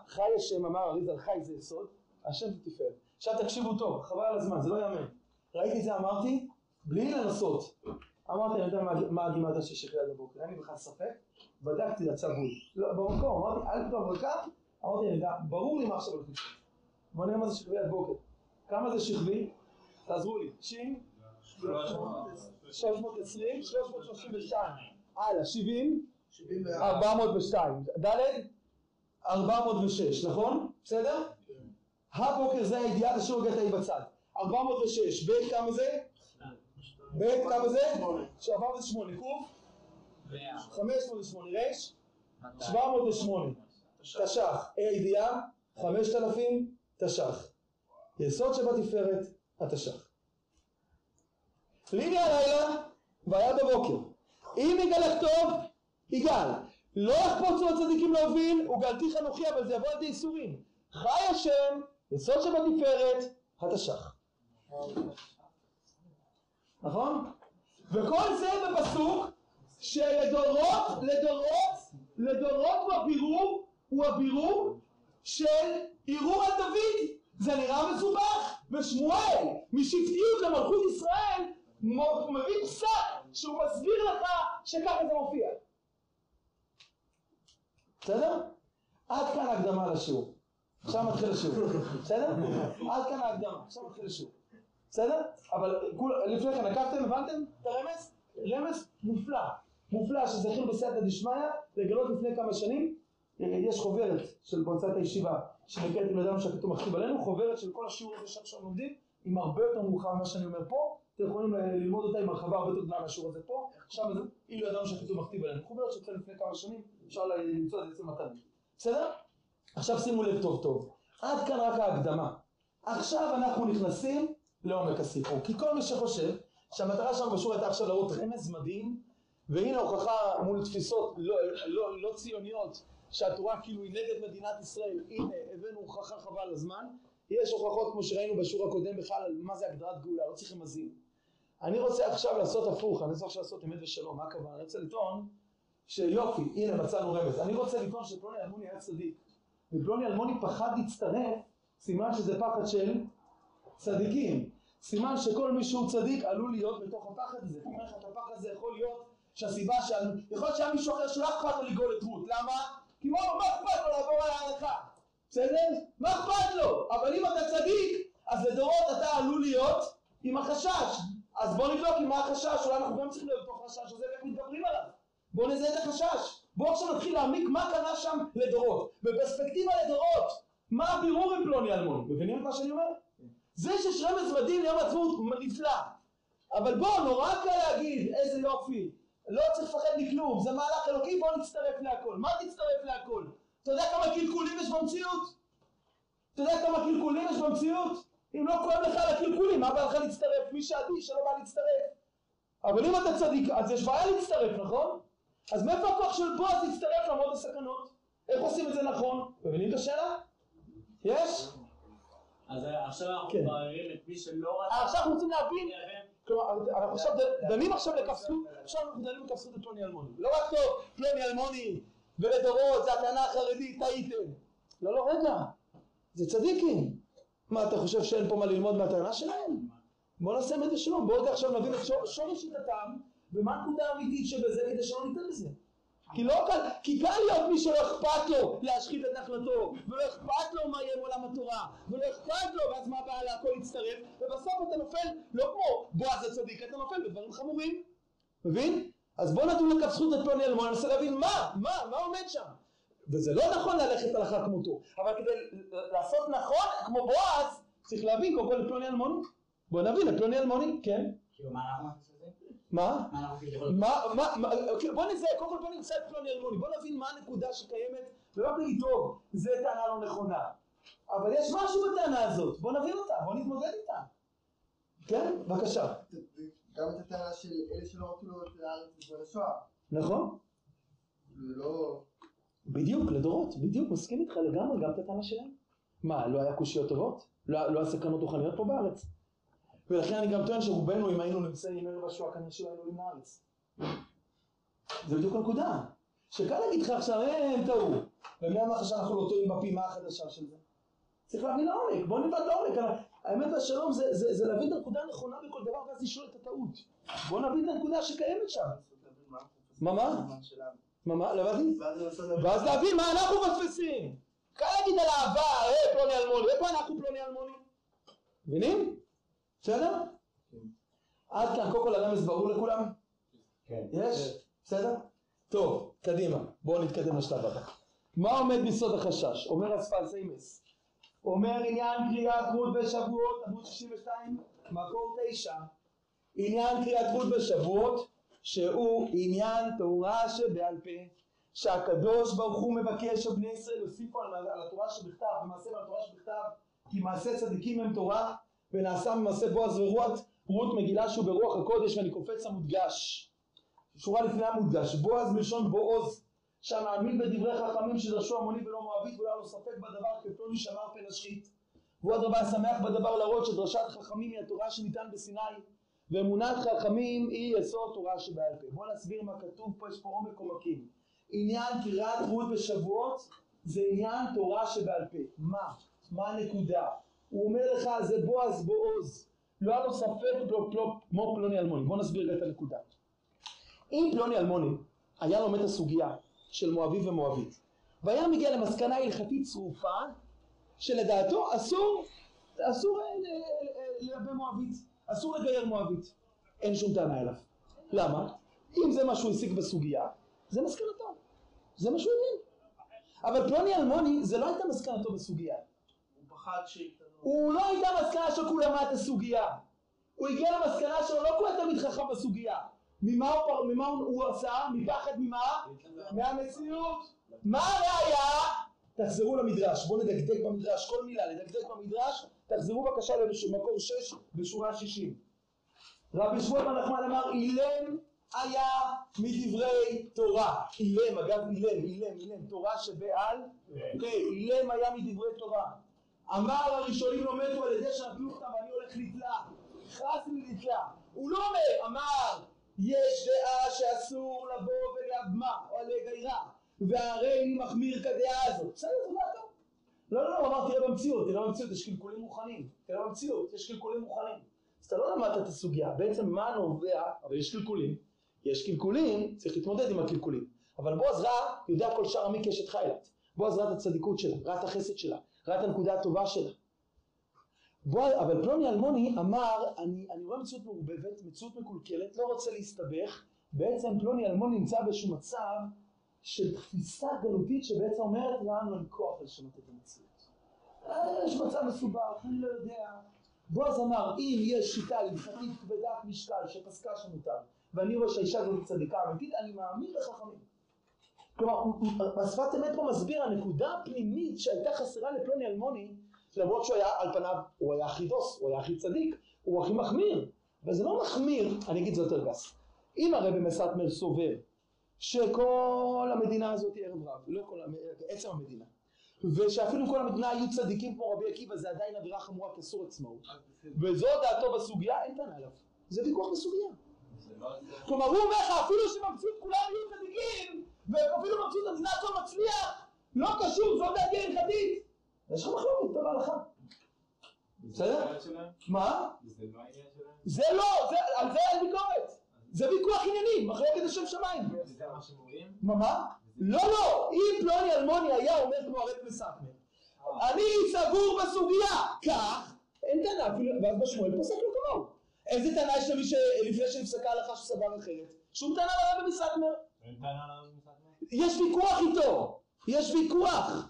חי השם, אמר אריזל, חי זה יסוד, השם זה תפארת. עכשיו תקשיבו טוב, חבל על הזמן, זה לא יאמן. ראיתי את זה, אמרתי, בלי לנסות. אמרתי, אני יודע מה- של שכבי עד הבוקר, אין לי בכלל ספק, בדקתי לצבוי. לא, במקום, אמרתי, אל תכתוב ריקה, אמרתי, אני יודע, ברור לי מה עכשיו הולך לקרות. בוא נראה מה זה שכבי עד בוקר. כמה זה שכבי? תעזרו לי. שין? 320, 332. הלאה, 70? 74. 402. ד' 406, נכון? בסדר? הבוקר זה הידיעה, תשאירו רגע את האי בצד. 406, ב' כמה זה? ב' כמה זה? 408, ק' 508, ר' 708, תש"ח, ה' הידיעה 5000, תש"ח. יסוד שבתפארת, התש"ח. ליני הלילה והיה בבוקר. אם יגלך טוב, יגאל. לא יחפוצו הצדיקים להוביל, וגאלתיך אנוכי, אבל זה יבוא על ידי ייסורים. חי השם, יסוד שבתפארת, התש"ח. נכון? וכל זה בפסוק שלדורות, לדורות, לדורות הוא הבירור, הוא הבירור של ערעור על דוד. זה נראה מסובך. ושמואל, משבטיות למלכות ישראל, מביא פסק שהוא מסביר לך שככה זה מופיע. בסדר? עד כאן ההקדמה לשיעור. עכשיו מתחיל השיעור. בסדר? עד כאן ההקדמה, עכשיו מתחיל השיעור. בסדר? אבל לפני כן עקבתם, הבנתם את הרמז? רמז מופלא. מופלא שזכינו בסייעתא דשמיא לגלות לפני כמה שנים. אה, יש חוברת של מועצת הישיבה שנקראת אם ידענו שהכתוב מכתיב עלינו, חוברת של כל השיעור הזה שעכשיו לומדים, עם הרבה יותר מאוחר ממה שאני אומר פה. אתם יכולים אה, ללמוד אותה עם הרחבה הרבה יותר גדולה מהשיעור הזה פה. שם זה, אילו ידענו שהכתוב מכתיב עלינו. חוברת שיצאה לפני כמה שנים, אפשר ל- למצוא את זה אצל מתנים. בסדר? עכשיו שימו לב טוב טוב. עד כאן רק ההקדמה. עכשיו אנחנו נכנסים לעומק הסיפור. כי כל מי שחושב שהמטרה שלנו בשיעור הייתה עכשיו להראות רמז מדהים, והנה הוכחה מול תפיסות לא, לא, לא ציוניות שהתורה כאילו היא נגד מדינת ישראל, הנה הבאנו הוכחה חבל הזמן, יש הוכחות כמו שראינו בשיעור הקודם בכלל על מה זה הגדרת גאולה, לא צריך רמזים. אני רוצה עכשיו לעשות הפוך, אני רוצה עכשיו לעשות אמת ושלום, מה הכוונה? אני רוצה לטעון שיופי, הנה מצאנו רמז, אני רוצה לטעון שפלוני אלמוני היה צדיק, ופלוני אלמוני פחד להצטרף, סימן שזה פחד של צדיקים. סימן שכל מי שהוא צדיק עלול להיות בתוך הפחד הזה. אומר לך, את הפחד הזה יכול להיות שהסיבה ש... יכול להיות שהיה מישהו אחר שלא אכפת לו לגאול את רות. למה? כי מה אכפת לו לעבור על ההלכה? בסדר? מה אכפת לו? אבל אם אתה צדיק, אז לדורות אתה עלול להיות עם החשש. אז בוא נבדוק עם מה החשש, אולי אנחנו גם צריכים להיות בתוך החשש הזה ואיך מתגברים עליו. בוא נזהה את החשש. בוא עכשיו נתחיל להעמיק מה קרה שם לדורות. בפרספקטיבה לדורות, מה הבירור עם פלוני אלמוני? מבינים את מה שאני אומר? זה שיש רמז מדהים ליום העצמאות נפלא. אבל בוא, נורא קל להגיד, איזה יופי. לא צריך לפחד מכלום, זה מהלך אלוקי, בוא נצטרף להכל. מה תצטרף להכל? אתה יודע כמה קלקולים יש במציאות? אתה יודע כמה קלקולים יש במציאות? אם לא כואב לך על הקלקולים, מה בא לך להצטרף? מי שעדי שלא בא להצטרף. אבל אם אתה צדיק, אז יש בעיה להצטרף, נכון? אז מאיפה הכוח של בועז להצטרף למרות הסכנות? איך עושים את זה נכון? מבינים את השאלה? יש? אז עכשיו אנחנו כן. מבררים את מי שלא רצה... עכשיו אנחנו רוצים להבין, להבין. כלומר, אנחנו עכשיו דנים עכשיו לכפסות, עכשיו אנחנו דנים לכפסות את פלוני אלמוני. לא רק טוב, פלוני אלמוני ולדורות, זה הטענה החרדית, טעיתם. לא, לא, רגע, זה צדיקים. מה, אתה חושב שאין פה מה ללמוד מהטענה שלהם? בוא נעשה אמת ושלום, בואו עכשיו נבין את שור- שורש שיטתם, ומה הנקודה האמיתית שבזה כדי שלא ניתן לזה. כי לא קל, כי קל להיות מי שלא אכפת לו להשחית את נחלתו, ולא אכפת לו מה יהיה עם עולם התורה, ולא אכפת לו, ואז מה הבעיה להכל להצטרף, ובסוף אתה נופל, לא כמו בועז הצדיק, אתה נופל בדברים חמורים, מבין? אז בוא נדון לכף זכות את פלוני אלמון, ננסה להבין מה, מה, מה עומד שם. וזה לא נכון ללכת הלכה כמותו, אבל כדי לעשות נכון כמו בועז, צריך להבין קודם כל את פלוני אלמוני. בוא נבין את פלוני אלמוני, כן? כאילו, מה אנחנו? מה? מה. מה, מה, מה, אוקיי, בוא נזהה, קודם כל בוא נמצא את פלוני אלמוני, בוא נבין מה הנקודה שקיימת, ולא נגיד טוב, זה טענה לא נכונה. אבל יש משהו בטענה הזאת, בוא נבין אותה, בוא נתמודד איתה. כן? בבקשה. גם את הטענה של אלה שלא רצו לראות את הארץ בזמן השואה. נכון? זה לא... בדיוק, לדורות, בדיוק, מסכים איתך לגמרי, גם את הטענה שלהם. מה, לא היה קושיות טובות? לא, לא היה סכנות רוחניות פה בארץ? ולכן אני גם טוען שרובנו, אם היינו נמצאים ערב השואה, כנראה שלא היינו עולים לארץ. זה בדיוק הנקודה. שקל להגיד לך עכשיו, אה, הם טעו. ומי אמר לך שאנחנו לא טועים בפעימה החדשה של זה? צריך להבין לעומק, בוא נלמד לעומק. האמת והשלום זה, זה, זה להבין את הנקודה הנכונה בכל דבר ואז לשאול את הטעות. בוא נבין את הנקודה שקיימת שם. מה, מה? לא? ואז להבין. מה אנחנו מפספסים. קל להגיד על אהבה, אה, פלוני אלמוני, איפה אנחנו פלוני אלמוני? מבינים? בסדר? עד כאן, קודם כל הרמז ברור לכולם? כן. יש? בסדר? טוב, קדימה, בואו נתקדם לשלב הבא. מה עומד ביסוד החשש? אומר אספל סיימס. אומר עניין קריאת רות בשבועות, עמוד 62, מקור 9. עניין קריאת רות בשבועות, שהוא עניין תורה שבעל פה, שהקדוש ברוך הוא מבקש שבני ישראל יוסיפו על, על התורה שבכתב, במעשה ועל שבכתב, כי מעשה צדיקים הם תורה, ונעשה ממעשה בועז ורות, רות מגילה שהוא ברוח הקודש, ואני קופץ המודגש. שורה לפני המודגש, בועז מלשון בועוז, שהמאמין בדברי חכמים שדרשו המוני ולא מואבית ולא היה לו ספק בדבר כפלוני שמר פן השחית. והוא אדרבה שמח בדבר להראות שדרשת חכמים היא התורה שניתן בסיני, ואמונת חכמים היא יסוד תורה שבעל פה. בואו נסביר מה כתוב פה, יש פה עומק עומקים. עניין קריאת רות בשבועות זה עניין תורה שבעל פה. מה? מה הנקודה? הוא אומר לך זה בועז בועוז. לא היה לו ספק לא, לא, כמו פלוני אלמוני. בואו נסביר את הנקודה. אם פלוני אלמוני היה לומד את הסוגיה של מואבי ומואבית והיה מגיע למסקנה הלכתית צרופה שלדעתו אסור, אסור אה, ל- ל- לייבא מואבית, אסור לגייר מואבית, אין שום טענה אליו. למה? אם זה מה שהוא השיג בסוגיה, זה מסקנתו, זה מה שהוא הבין. אבל פלוני אלמוני זה לא הייתה מסקנתו בסוגיה. הוא פחד שיתנו. הוא לא הייתה מסקנה של כולם את הסוגיה. הוא הגיע למסקנה שלו, לא כולם תלמיד חכם בסוגיה. ממה הוא, ממה הוא, הוא עשה? מפחד ממה? מהמציאות. מה הראיה? תחזרו למדרש, בואו נדקדק במדרש, כל מילה, נדקדק במדרש, תחזרו בבקשה למקור 6 בשורה 60. רבי שמואל בן נחמן אמר, אילם היה מדברי תורה. אילם, אגב אילם, אילם, אילם, תורה שבעל פה, אילם היה מדברי תורה. אמר הראשונים לא מתו על ידי שנטלו אותם ואני הולך לתלה. נכנסתי לי לתלה. הוא לא אומר, אמר, יש דעה שאסור לבוא ולאבמה או לגיירה, והרי אני מחמיר כדעה הזאת. בסדר, זה דעתו. לא, לא, לא, הוא אמר, תראה במציאות, תראה במציאות, יש קלקולים רוחניים. תראה במציאות, יש קלקולים רוחניים. אז אתה לא למדת את הסוגיה, בעצם מה נובע, אבל יש קלקולים, יש קלקולים, צריך להתמודד עם הקלקולים. אבל בועז ראה, יודע כל שאר עמי קשת חיילת. בועז ראה את הצדיקות שלה, ראה את החסד שלה, ראה את הנקודה הטובה שלה. בועז, אבל פלוני אלמוני אמר, אני, אני רואה מציאות מעורבבת, מציאות מקולקלת, לא רוצה להסתבך, בעצם פלוני אלמוני נמצא באיזשהו מצב של תפיסה גלותית שבעצם אומרת לנו אין כוח לשנות את המציאות. אה, יש מצב מסובך, אני לא יודע. בועז אמר, אם יש שיטה הלכתית כבדת משקל שפסקה שמותר, ואני רואה שהאישה הזאת צדיקה אמיתית, אני מאמין בחכמים. כלומר, השפת אמת פה מסביר, הנקודה הפנימית שהייתה חסרה לפלוני אלמוני, למרות שהוא היה על פניו, הוא היה הכי דוס, הוא היה הכי צדיק, הוא הכי מחמיר, אבל זה לא מחמיר, אני אגיד זה יותר גס. אם הרבי מסטמר סובר שכל המדינה הזאת היא ערב רב, לא כל, עצם המדינה, ושאפילו כל המדינה היו צדיקים כמו רבי עקיבא זה עדיין עבירה חמורה כאסור עצמאות, וזו דעתו בסוגיה, אין טענה עליו, זה ויכוח בסוגיה. כלומר הוא אומר לך אפילו שבמציאות כולם יהיו צדיקים ואפילו במציאות המדינה הכל מצליח לא קשור זו דעתי הלכתית יש לך מחלוקת טוב בהלכה בסדר? מה? זה לא העניין שלהם? זה לא, על זה אין ביקורת זה ויכוח ענייני, מחלוקת לשם שמיים זה מה שהם אומרים? מה? לא לא, אם פלוני אלמוני היה אומר כמו הרב מסטמר אני סגור בסוגיה כך, אין טענה אפילו, ואז בשמואל פוסק לו כמוהו איזה טענה יש למי שלפני שנפסקה הלכה שסבר אחרת? שום טענה לרב מסתכם? יש ויכוח איתו, יש ויכוח,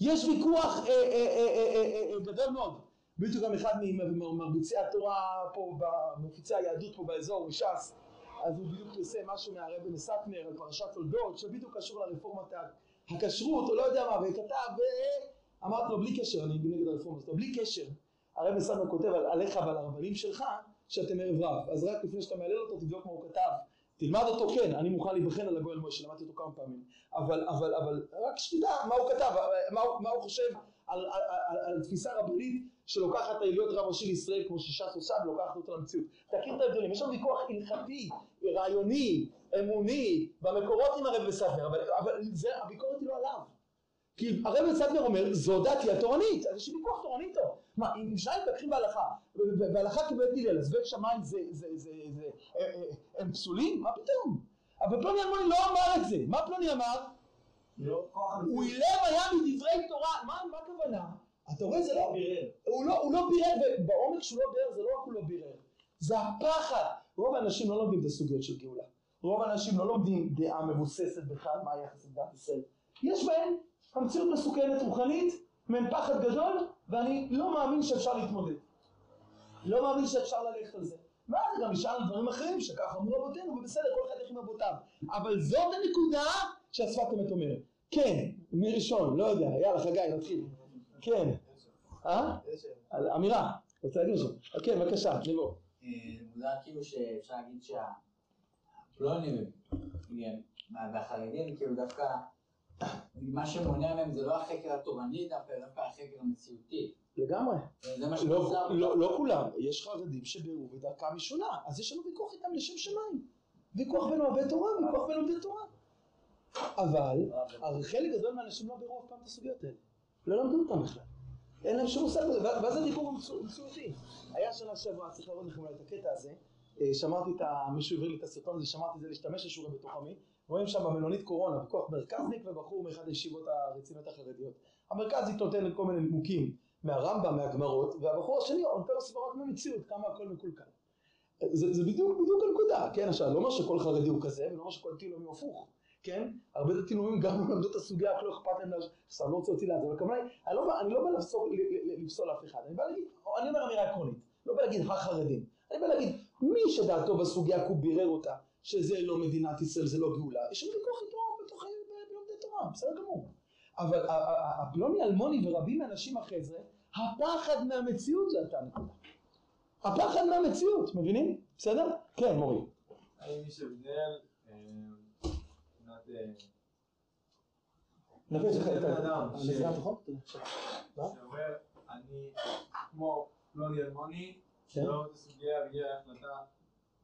יש ויכוח אה, אה, אה, גדול מאוד. בדיוק גם אחד ממרביצי התורה פה, מפיצי היהדות פה באזור, מש"ס, אז הוא בדיוק פרסם משהו מהרבי מסטמר על פרשת תולדות, שבדיוק קשור לרפורמת הכשרות, או לא יודע מה, וכתב, ואמרתי לו בלי קשר, אני נגד הרפורמה הזאת, בלי קשר, הרבי מסטמר כותב על, עליך ועל הרבנים שלך, שאתם ערב רב, אז רק לפני שאתה מהלל אותו, תבדוק מה הוא כתב. תלמד אותו כן, אני מוכן להיבחן על הגואל משה, למדתי אותו כמה פעמים, אבל, אבל, אבל רק שתדע מה הוא כתב, מה, מה הוא חושב על, על, על, על תפיסה רבנית שלוקחת את העליון רב ראשי לישראל כמו שש"ס עושה ולוקחת אותו למציאות. תכיר את ההבדלים, יש לנו ויכוח הלכתי, רעיוני, אמוני, במקורות עם הרב בספר, אבל, אבל זה, הביקורת היא לא עליו. כי הרב בספר אומר, זו דעתי התורנית, אז יש לי ויכוח תורני איתו. מה, אם שניים מתווכחים בהלכה, והלכה כבית הלל, אז בית שמיים זה, זה, זה, זה, אה, אה, הם פסולים? מה פתאום? אבל פלוני אלמוני לא אמר את זה. מה פלוני אמר? לא, הוא. אילם היה מדברי תורה. מה, מה הכוונה? אתה רואה זה לא... הוא לא, לא בירר, ובעומק שהוא לא בירר זה לא רק הוא לא בירר, זה הפחד. רוב האנשים לא לומדים את הסוגיות של גאולה. רוב האנשים לא לומדים דעה מבוססת בכלל מה היחס לדת ישראל. יש בהם המציאות מסוכנת רוחנית, מעין פחד גדול, ואני לא מאמין שאפשר להתמודד. לא מאמין שאפשר ללכת על זה. ואז גם נשאל על דברים אחרים שככה אמרו רבותינו, ובסדר, כל אחד ילך עם רבותיו. אבל זאת הנקודה שהשפת אמת אומרת. כן, מי ראשון? לא יודע, יאללה חגי, נתחיל. כן. אה? אמירה. רוצה להגיד משהו? כן, בבקשה, נבוא. אה, מוזר כאילו שאפשר להגיד שהפלונים והחרדים כאילו דווקא מה שמונע מהם זה לא החקר התורני דווקא, אלא דווקא החקר המציאותי. לגמרי. זה מה לא, שמוזר. לא, לא כולם, יש חרדים שביררו ודרכם היא שונה, אז יש לנו ויכוח איתם לשם שמיים. ויכוח בין אוהבי תורה, ויכוח בין לומדי תורה. אבל, הרי חלק גדול מהאנשים לא ביררו אף פעם את הסוגיות האלה. לא למדו אותם בכלל. אין להם שום מושג בזה, ואז הדיבור הוא מציאותי. היה שנה שעברה, צריך להראות לכם אולי את הקטע הזה. אה, שמרתי את ה... מישהו העביר לי את הסרטון הזה, שמרתי את זה להשתמש לשיעורי בתוך עמי. רואים שם במלונית קורונה, ויכוח מרכזניק ובחור מאחד הישיבות הרציניות החרדיות. המרכזניק נותן כל מיני נימוקים מהרמב"ם, מהגמרות, והבחור השני נותן לו סברות מהמציאות, כמה הכל מקולקל. זה, זה בדיוק, בדיוק הנקודה, כן? עכשיו, לא אומר שכל חרדי הוא כזה, ולא אומר שכל לאומי הוא הפוך, כן? הרבה דתי לאומים גם למדו את הסוגיה, רק לא אכפת להם, לש- סתם לא רוצה אותי לעזור, הכוונה אני לא בא- לא לפסול- אף אחד, אני בא להגיד, אני אומר אמירה עקרונית, לא בא להגיד החרדים, אני בא להגיד, מי שדעתו בסוגיה כי הוא בירר אותה, שזה לא מדינת ישראל, זה לא גאולה, יש לנו ויכוח איתו בתוך ב- בלומדי תורה, בסדר גמור. אבל הפלוני אלמוני ורבים מהאנשים אחרי זה, הפחד מהמציאות זה הייתה הנקודה. הפחד מהמציאות, מבינים? בסדר? כן, מורי. האם יש הבדל אה. אה, נביא את זה בן אדם אני ש- סגרתי את החוק? מה? שאומר, אני כמו פלוני אלמוני, כן. לא את הסוגיה והגיע להחלטה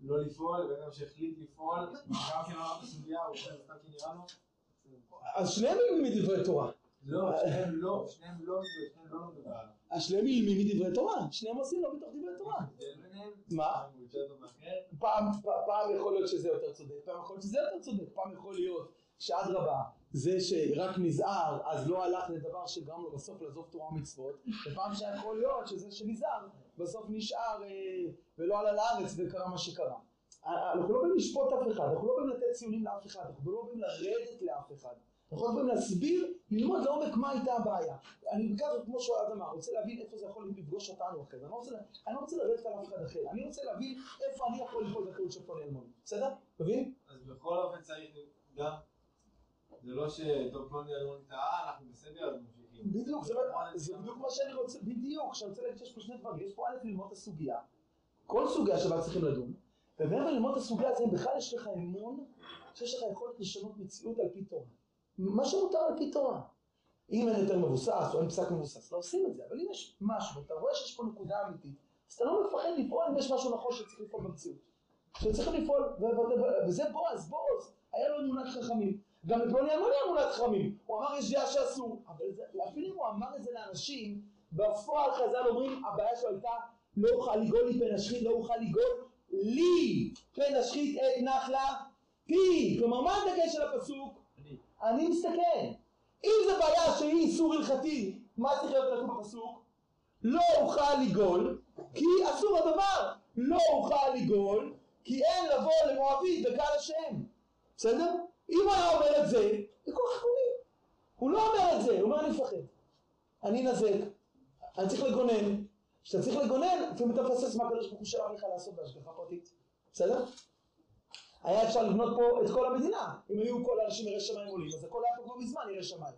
לא לפעול, בן אדם שהחליט לפעול, גם כן לא את הסוגיה, הוא סתם כי נראה לו. אז שניהם ילמים מדברי תורה. לא, שניהם לא, שניהם לא, שניהם לא לומדים ילמים מדברי תורה. שניהם עושים לא מתוך דברי תורה. מה? פעם, יכול להיות שזה יותר צודק, פעם יכול להיות שזה יותר צודק, פעם יכול להיות שאדרבה, זה שרק נזהר, אז לא הלך לדבר שגרם לו בסוף לעזוב תורה ומצוות, ופעם שיכול להיות שזה שנזהר, בסוף נשאר אה, ולא עלה לארץ וקרה מה שקרה. אנחנו לא באים לשפוט אף אחד, אנחנו לא באים לתת ציונים לאף אחד, אנחנו לא באים לרדת לאף אחד. אנחנו לא באים להסביר, ללמוד לעומק מה הייתה הבעיה. אני בעיקר, כמו שאוהד אמר, רוצה להבין איפה זה יכול לפגוש אותנו אחרי זה. אני לא רוצה, אני לא רוצה לרדת על אף אחד אחר, אני רוצה להבין איפה אני יכול לפעול בטעות של פלוני אלמוני. בסדר? מבין? אז בכל אופן צריך גם, זה לא שטוב פלוני אלמוני טעה, אנחנו בסדר, אז ממשיכים. בדיוק, זה, זה בדיוק מה שאני רוצה, בדיוק, שאני רוצה להגיד שיש פה שני דברים, יש פה א' ללמוד את הסוגיה, כל סוגיה שבה צריכים לדון, ומעבר ללמוד את הסוגיה הזאת, אם בכלל יש לך אמון, שיש לך יכולת לשנות מציאות על פי תורה. מה שמותר על פי תורה. אם אין יותר מבוסס או אין פסק מבוסס, לא עושים את זה, אבל אם יש משהו, ואתה רואה שיש פה נקודה אמיתית, אז אתה לא מפחד לפעול אם יש משהו נכון שצריך לפעול במציאות. שצריך לפעול, וזה בועז, בועז, היה לו אמונת חכמים. גם לפלוני אלמוני אמונת חכמים. הוא אמר יש דעה שאסור, אבל זה, אפילו אם הוא אמר את זה לאנשים, בפועל חז"ל אומרים, הבעיה שלו הייתה, לא אוכל לגאול לי פן השחית, לא אוכל לגאול לי פן השחית את נחלה פי. כלומר, מה הדגש של הפסוק? אני מסתכל. אם זו בעיה שהיא איסור הלכתי, מה צריך להיות כתוב בפסוק? לא אוכל לגאול, כי אסור הדבר. לא אוכל לגאול, כי אין לבוא למואבית בקהל השם. בסדר? אם הוא היה אומר את זה, זה כל חכמים. הוא לא אומר את זה, הוא אומר אני מפחד. אני נזק, אני צריך לגונן. כשאתה צריך לגונן, לפעמים אתה מפסס מה הקדוש ברוך הוא שלח לך לעשות בהשגחה פרטית. בסדר? היה אפשר לבנות פה את כל המדינה. אם היו כל האנשים יראי שמיים עולים, אז הכל היה פה כבר מזמן יראי שמיים.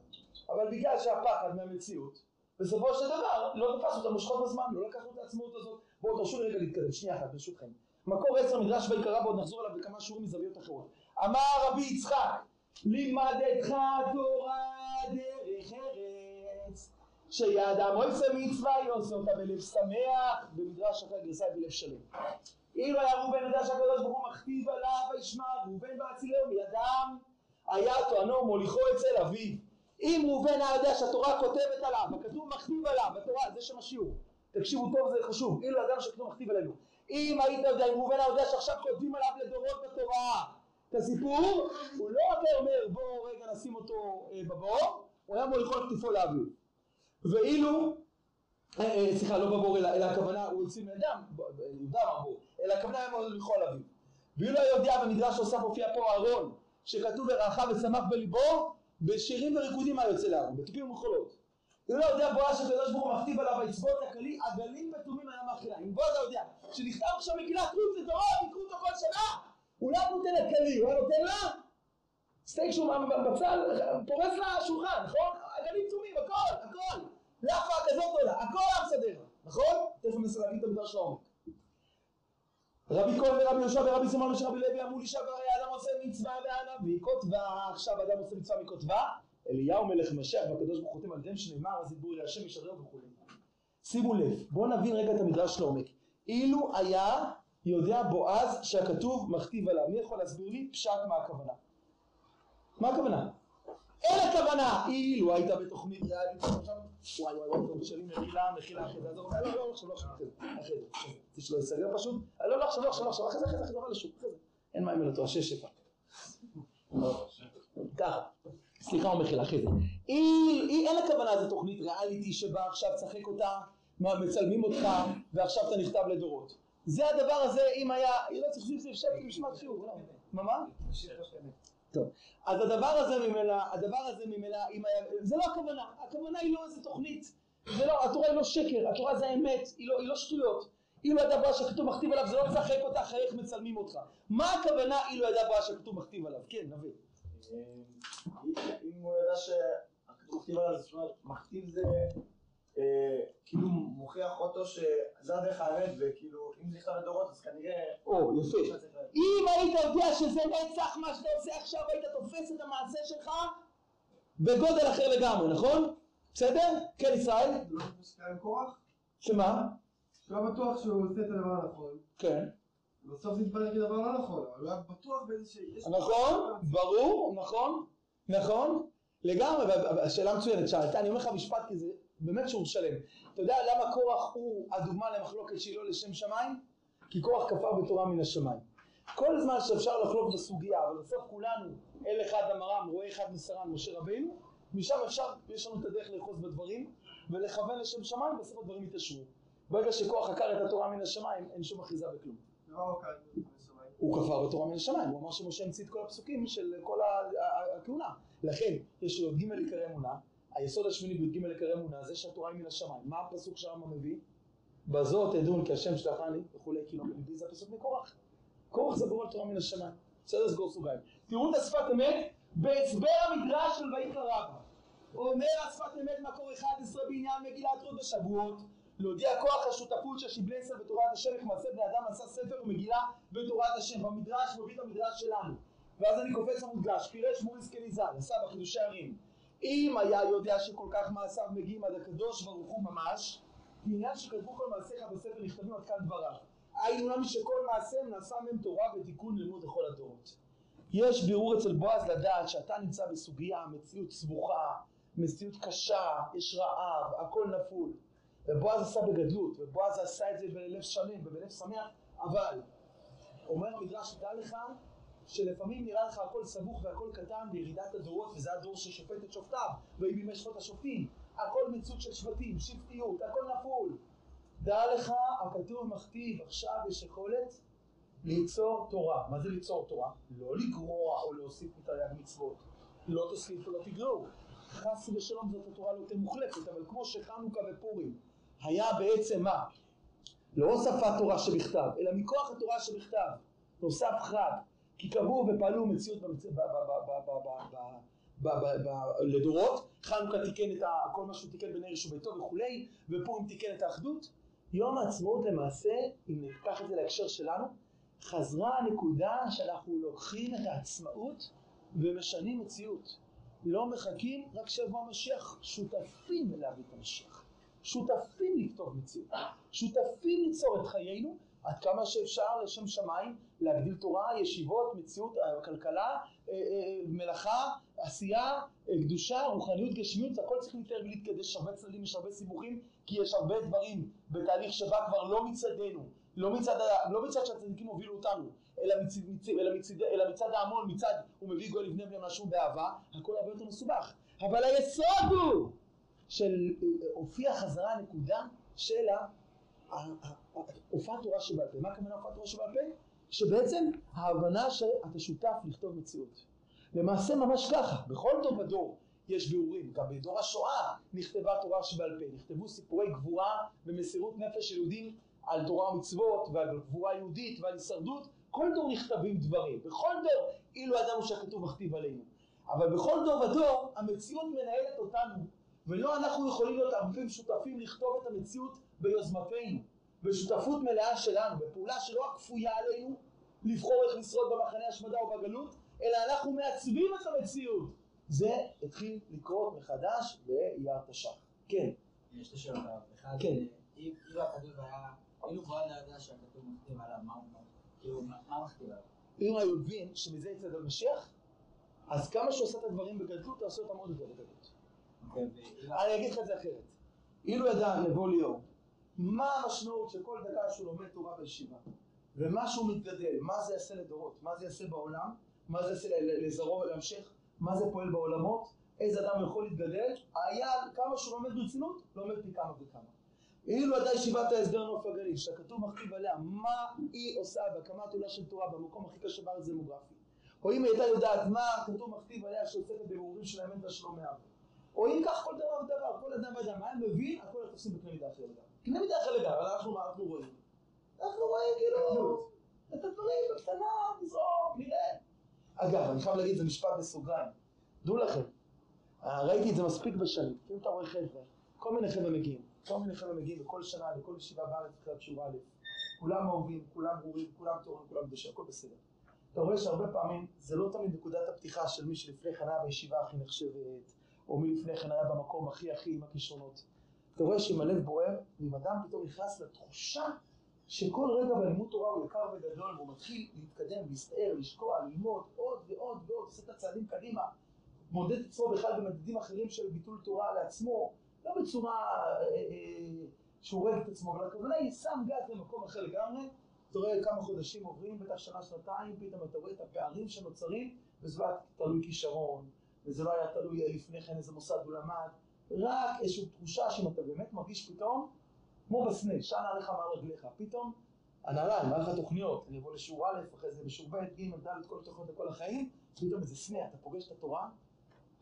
אבל בגלל שהפחד מהמציאות, בסופו של דבר לא תפס אותם מושכות בזמן, לא לקחנו את העצמאות הזאת. בואו תרשו לי רגע להתקדם, שנייה אחת ברשותכם. מקור עשר מדרש ויקרא ועוד נחזור אליו בכמה שיעורים מזוויות אחרות. אמר רבי יצחק, לימדתך תורה דרך ארץ, שידע מויסה מצווה יעשה אותה בלב שמח, במדרש אחר גרסה בלב שלם. אילו היה ראובן יודע שהקדוש ברוך הוא מכתיב עליו וישמע ראובן ואצילהו מידם היה טוענו מוליכו אצל אביו. אם ראובן היה יודע שהתורה כותבת עליו הכתוב מכתיב עליו התורה זה שם השיעור. תקשיבו טוב זה חשוב אילו אדם שכתוב מכתיב עלינו. אם היית יודע אם ראובן היה יודע שעכשיו כותבים עליו לדורות בתורה את הסיפור הוא לא היה אומר בוא רגע נשים אותו אה, בבור הוא היה מוליכו את כתפו לאביו. ואילו אה, אה, סליחה, לא בבור, אלא, אלא הכוונה, הוא ב- ב- יהודה אמר אלא הכוונה היה לכל אביו. ואילו היה יודע במדרש שעושה מופיע פה אהרון, שכתוב ורחה ושמח בליבו, בשירים וריקודים היה יוצא לאהרון, בתופים ומחולות. היה יודע בועז שקדוש ברוך הוא מכתיב עליו ויצבוט הכלי, עגלים ותומים היה מאכילה. אם בועז יודע שנכתב עכשיו מגילת רות לדורות, יקראו אותו כל שנה, הוא לא נותן לה כלי, הוא היה נותן לה סטייק שהוא בצל, פורס שולחן, נכון? עגלים תומים, הכל, הכל. לאפה כזאת עולה, הכל היה מסדר, נכון? תכף נסה להגיד את המדרש לעומק. רבי כהן ורבי יהושע ורבי שמעון ושרבי לוי אמרו לי שהרי אדם עושה מצווה והנביא כותבה, עכשיו אדם עושה מצווה מכותבה, אליהו מלך משיח והקדוש ברוך הוא חותם על שנאמר אז ידברו אלי השם ישררו וכו'. שימו לב, בואו נבין רגע את המדרש לעומק. אילו היה יודע בועז שהכתוב מכתיב עליו, מי יכול להסביר לי פשט מה הכוונה? מה הכוונה? אין הכוונה, אילו היית בתוכנית ריאלית, וואי וואי וואי, טוב, שלי מחילה, מחילה אחרי זה, עזוב, לא, לא, לא, עכשיו, לא עכשיו, אחרי זה, זה, שלא ייסגר פשוט, לא, לא, עכשיו, לא, עכשיו, לא, אחרי זה, אחרי זה, אחרי זה, אחרי זה, אחרי זה, אין מים אל התורה, שש שפע. ככה, סליחה ומחילה, אחרי זה. היא, היא, אין הכוונה זו תוכנית ריאליטי שבה עכשיו תשחק אותה, מצלמים אותך, ועכשיו אתה נכתב לדורות. זה הדבר הזה, אם היה, לא צריך להוסיף לשבת משמעת לא. מה, מה? טוב, אז הדבר הזה ממילא, הדבר הזה ממילא, אם היה, זה לא הכוונה, הכוונה היא לא איזה תוכנית, זה לא, התורה היא לא שקר, התורה זה האמת, היא לא, היא לא שטויות. אילו ידע בועז שכתוב מכתיב עליו, זה לא תשחק אותך, איך מצלמים אותך. מה הכוונה אילו ידע בועז שכתוב מכתיב עליו? כן, נביא. אם הוא ידע שהכתוב מכתיב עליו, זאת אומרת, מכתיב זה אה, כאילו מוכיח אותו שזה הדרך האמת, וכאילו, אם זה נכתב לדורות, אז כנראה... או, יפה. אם היית יודע שזה נצח מה שאתה עושה עכשיו, היית תופס את המעשה שלך בגודל אחר לגמרי, נכון? בסדר? כן, ישראל? לא? שמה? שהוא היה בטוח שהוא עושה את הדבר הנכון. כן. בסוף זה התברר כדבר לא נכון, אבל הוא היה בטוח באיזה נכון, ברור, נכון, נכון, לגמרי, והשאלה מצוינת, שאלת, אני אומר לך משפט כי זה באמת שיעור שלם. אתה יודע למה קורח הוא הדוגמה למחלוקת שהיא לא לשם שמיים? כי קורח כפר בתורה מן השמיים. כל זמן שאפשר לחלוק בסוגיה, אבל בסוף כולנו, אל אחד אמרם, רואה אחד מסרן, משה רבינו, משם אפשר, יש לנו את הדרך לאחוז בדברים ולכוון לשם שמיים, בסוף הדברים יתעשרו. ברגע שכוח עקר את התורה מן השמיים, אין שום אחיזה בכלום. ומה הוא כפר בתורה מן השמיים, הוא אמר שמשה המציא את כל הפסוקים של כל הכהונה. לכן, יש י"ג עיקרי אמונה, היסוד השמיני בי"ג עיקרי אמונה זה שהתורה היא מן השמיים. מה הפסוק שהרמב"ם מביא? בזאת תדעון כי השם שלחני וכולי, כאילו זה הפסוק מקורח. קורח זה ברור על תורה מן השמיים. בסדר, סגור סוגריים. תראו את השפת אמת בהסבר המדרש של ויקרא רבא. אומר השפת אמת מקור 11 בעניין מגילת רות בשבועות להודיע כוח השותפות של ישראל בתורת השם איך מעשה בני אדם עשה ספר ומגילה בתורת השם במדרש מביא את המדרש שלנו ואז אני קופץ למודגש פירש מוריס קניזל עשה בחידושי ערים אם היה יודע שכל כך מעשיו מגיעים עד הקדוש ברוך הוא ממש בעניין שכתבו כל מעשיך בספר נכתבים עד כאן דבריו היינו נמי שכל מעשיהם נעשה מהם תורה ותיקון לימוד לכל הדורות יש בירור אצל בועז לדעת שאתה נמצא בסוגיה, מציאות סבוכה, מציאות קשה, יש רעב, הכל נפול. ובועז עשה בגדלות, ובועז עשה את זה בלב שלם ובלב שמח, אבל אומר המדרש, דע לך שלפעמים נראה לך הכל סבוך והכל קטן בירידת הדורות, וזה הדור ששופט את שופטיו, ויהי בימי שפוט השופטים. הכל מציאות של שבטים, שבטיות, הכל נפול. דע לך, הכתוב מכתיב עכשיו יש יכולת ליצור תורה. מה זה ליצור תורה? לא לגרוע או להוסיף מתרי"ג מצוות. לא תוסיף ולא תגרעו. חס ושלום זאת התורה לא תהיה מוחלפת, אבל כמו שחנוכה ופורים היה בעצם מה? לא הוספת תורה שבכתב, אלא מכוח התורה שבכתב, נוסף חג, כי קבעו ופעלו מציאות לדורות, חנוכה תיקן את כל מה שהוא תיקן בנר ישובתו וכולי, ופורים תיקן את האחדות, יום העצמאות למעשה, אם ניקח את זה להקשר שלנו, חזרה הנקודה שאנחנו לוקחים את העצמאות ומשנים מציאות. לא מחכים רק שיבוא המשיח, שותפים להביא את המשיח. שותפים לכתוב מציאות. שותפים ליצור את חיינו עד כמה שאפשר לשם שמיים, להגדיל תורה, ישיבות, מציאות, אה, כלכלה, אה, אה, מלאכה, עשייה, קדושה, רוחניות, גשמיות, הכל צריך להתאר ולהתקדש, יש הרבה צדדים, יש הרבה סיבוכים, כי יש הרבה דברים בתהליך שבא כבר לא מצדנו, לא מצד, לא מצד שהצדיקים הובילו אותנו, אלא מצד, מצד, אלא מצד, אלא מצד ההמון, מצד הוא מביא גוי לבני בני משהו באהבה, הכל הרבה יותר מסובך. אבל היסוד הוא של אה, הופיע חזרה הנקודה של ה- הופעת תורה שבעל פה. מה הכוונה הופעת תורה שבעל פה? שבעצם ההבנה שאתה שותף לכתוב מציאות. למעשה ממש ככה, בכל דור ודור יש ביאורים, גם בדור השואה נכתבה תורה שבעל פה, נכתבו סיפורי גבורה ומסירות נפש של יהודים על תורה ומצוות ועל גבורה יהודית ועל הישרדות, כל דור נכתבים דברים, בכל דור, אילו ידענו שהכתוב מכתיב עלינו. אבל בכל דור ודור המציאות מנהלת אותנו, ולא אנחנו יכולים להיות ערבים שותפים לכתוב את המציאות ביוזמתנו, בשותפות מלאה שלנו, בפעולה שלא רק כפויה עלינו לבחור איך לשרוד במחנה השמדה או בגלות, אלא אנחנו מעצבים את המציאות. זה התחיל לקרות מחדש באייר תש"ח. כן. יש שתי שאלות הרב. אחד, כן. אה, אם הכתוב היה, אילו בועז היה שהכתוב מכתיב עליו, מה הוא כאילו, מכתיב עליו? אם הוא הבין שמזה יצא משיח, אז כמה שהוא עושה את הדברים בגדלות, תעשה אותם עוד יותר בגדלות. אוקיי, אני אגיד לך את זה אחרת. אילו ידע נבו ליאור, מה המשמעות של כל דקה שהוא לומד תורה בישיבה, ומה שהוא מתגדל, מה זה יעשה לדורות, מה זה יעשה בעולם, מה זה יעשה לזרוע ולהמשך, מה זה פועל בעולמות, איזה אדם יכול להתגדל, היה כמה שהוא לומד ברצינות, לומד פי כמה וכמה. אילו ידע ישיבת ההסדר נוף הגליל, שהכתוב מכתיב עליה מה היא עושה בהקמת עולה של תורה במקום הכי קשה בארץ דמוגרפי, או אם היא הייתה יודעת מה הכתוב מכתיב עליה שעוסקת בבירורים של האמת והשלום מהעם. או אם כך כל דבר ודבר, כל אדם ואדם, מה מבין, הכל עושים בקנה מידה אחר לגמרי. קנה מידה אחר לגמרי, אנחנו מה אנחנו רואים? אנחנו רואים כאילו את הדברים בקטנה, נזרוק, נראה. אגב, אני חייב להגיד, זה משפט בסוגריים. דעו לכם, אה, ראיתי את זה מספיק בשנים, אם אתה רואה חבר'ה, כל מיני חבר'ה מגיעים, כל מיני חבר'ה מגיעים בכל שנה, בכל ישיבה בארץ, בתחילת שיעור א', כולם אהובים, כולם ברורים, כולם טהורים, כולם קדושים, הכל בסדר. אתה רואה שהרבה פעמים זה לא תמיד נקודת הפתיחה של מי שלפני כן היה בישיבה הכי נחשבת, או מי לפני כן היה במקום הכי הכי עם הכישרונות. אתה רואה שאם הלב בוער, ואם אדם פתאום נכנס לתחושה שכל רגע בלימוד תורה הוא יקר וגדול, והוא מתחיל להתקדם, להסתער, לשקוע, ללמוד עוד ועוד ועוד, עושה את הצעדים קדימה, מודד את עצמו בכלל במדדים אחרים של ביטול תורה לעצמו, לא בצורה אה, אה, שהוא הורג את עצמו, אבל הכוונה היא שם גז למקום אחר לגמרי, אתה רואה כמה חודשים עוברים, בטח שנה, שנתיים, פתאום אתה רואה את הפערים שנוצרים, וזה לא היה תלוי כישרון, וזה לא היה תלוי לפני כן איזה מוסד הוא למד, רק איזושהי תחושה שאם אתה באמת מרגיש פתאום, כמו בסנה, שנה עליך מעל רגליך, פתאום הנעליים, מערכת התוכניות, אני אבוא לשיעור א', אחרי זה בשיעור ב', ג', ד', כל התוכניות לכל החיים, פתאום איזה סנה, אתה פוגש את התורה,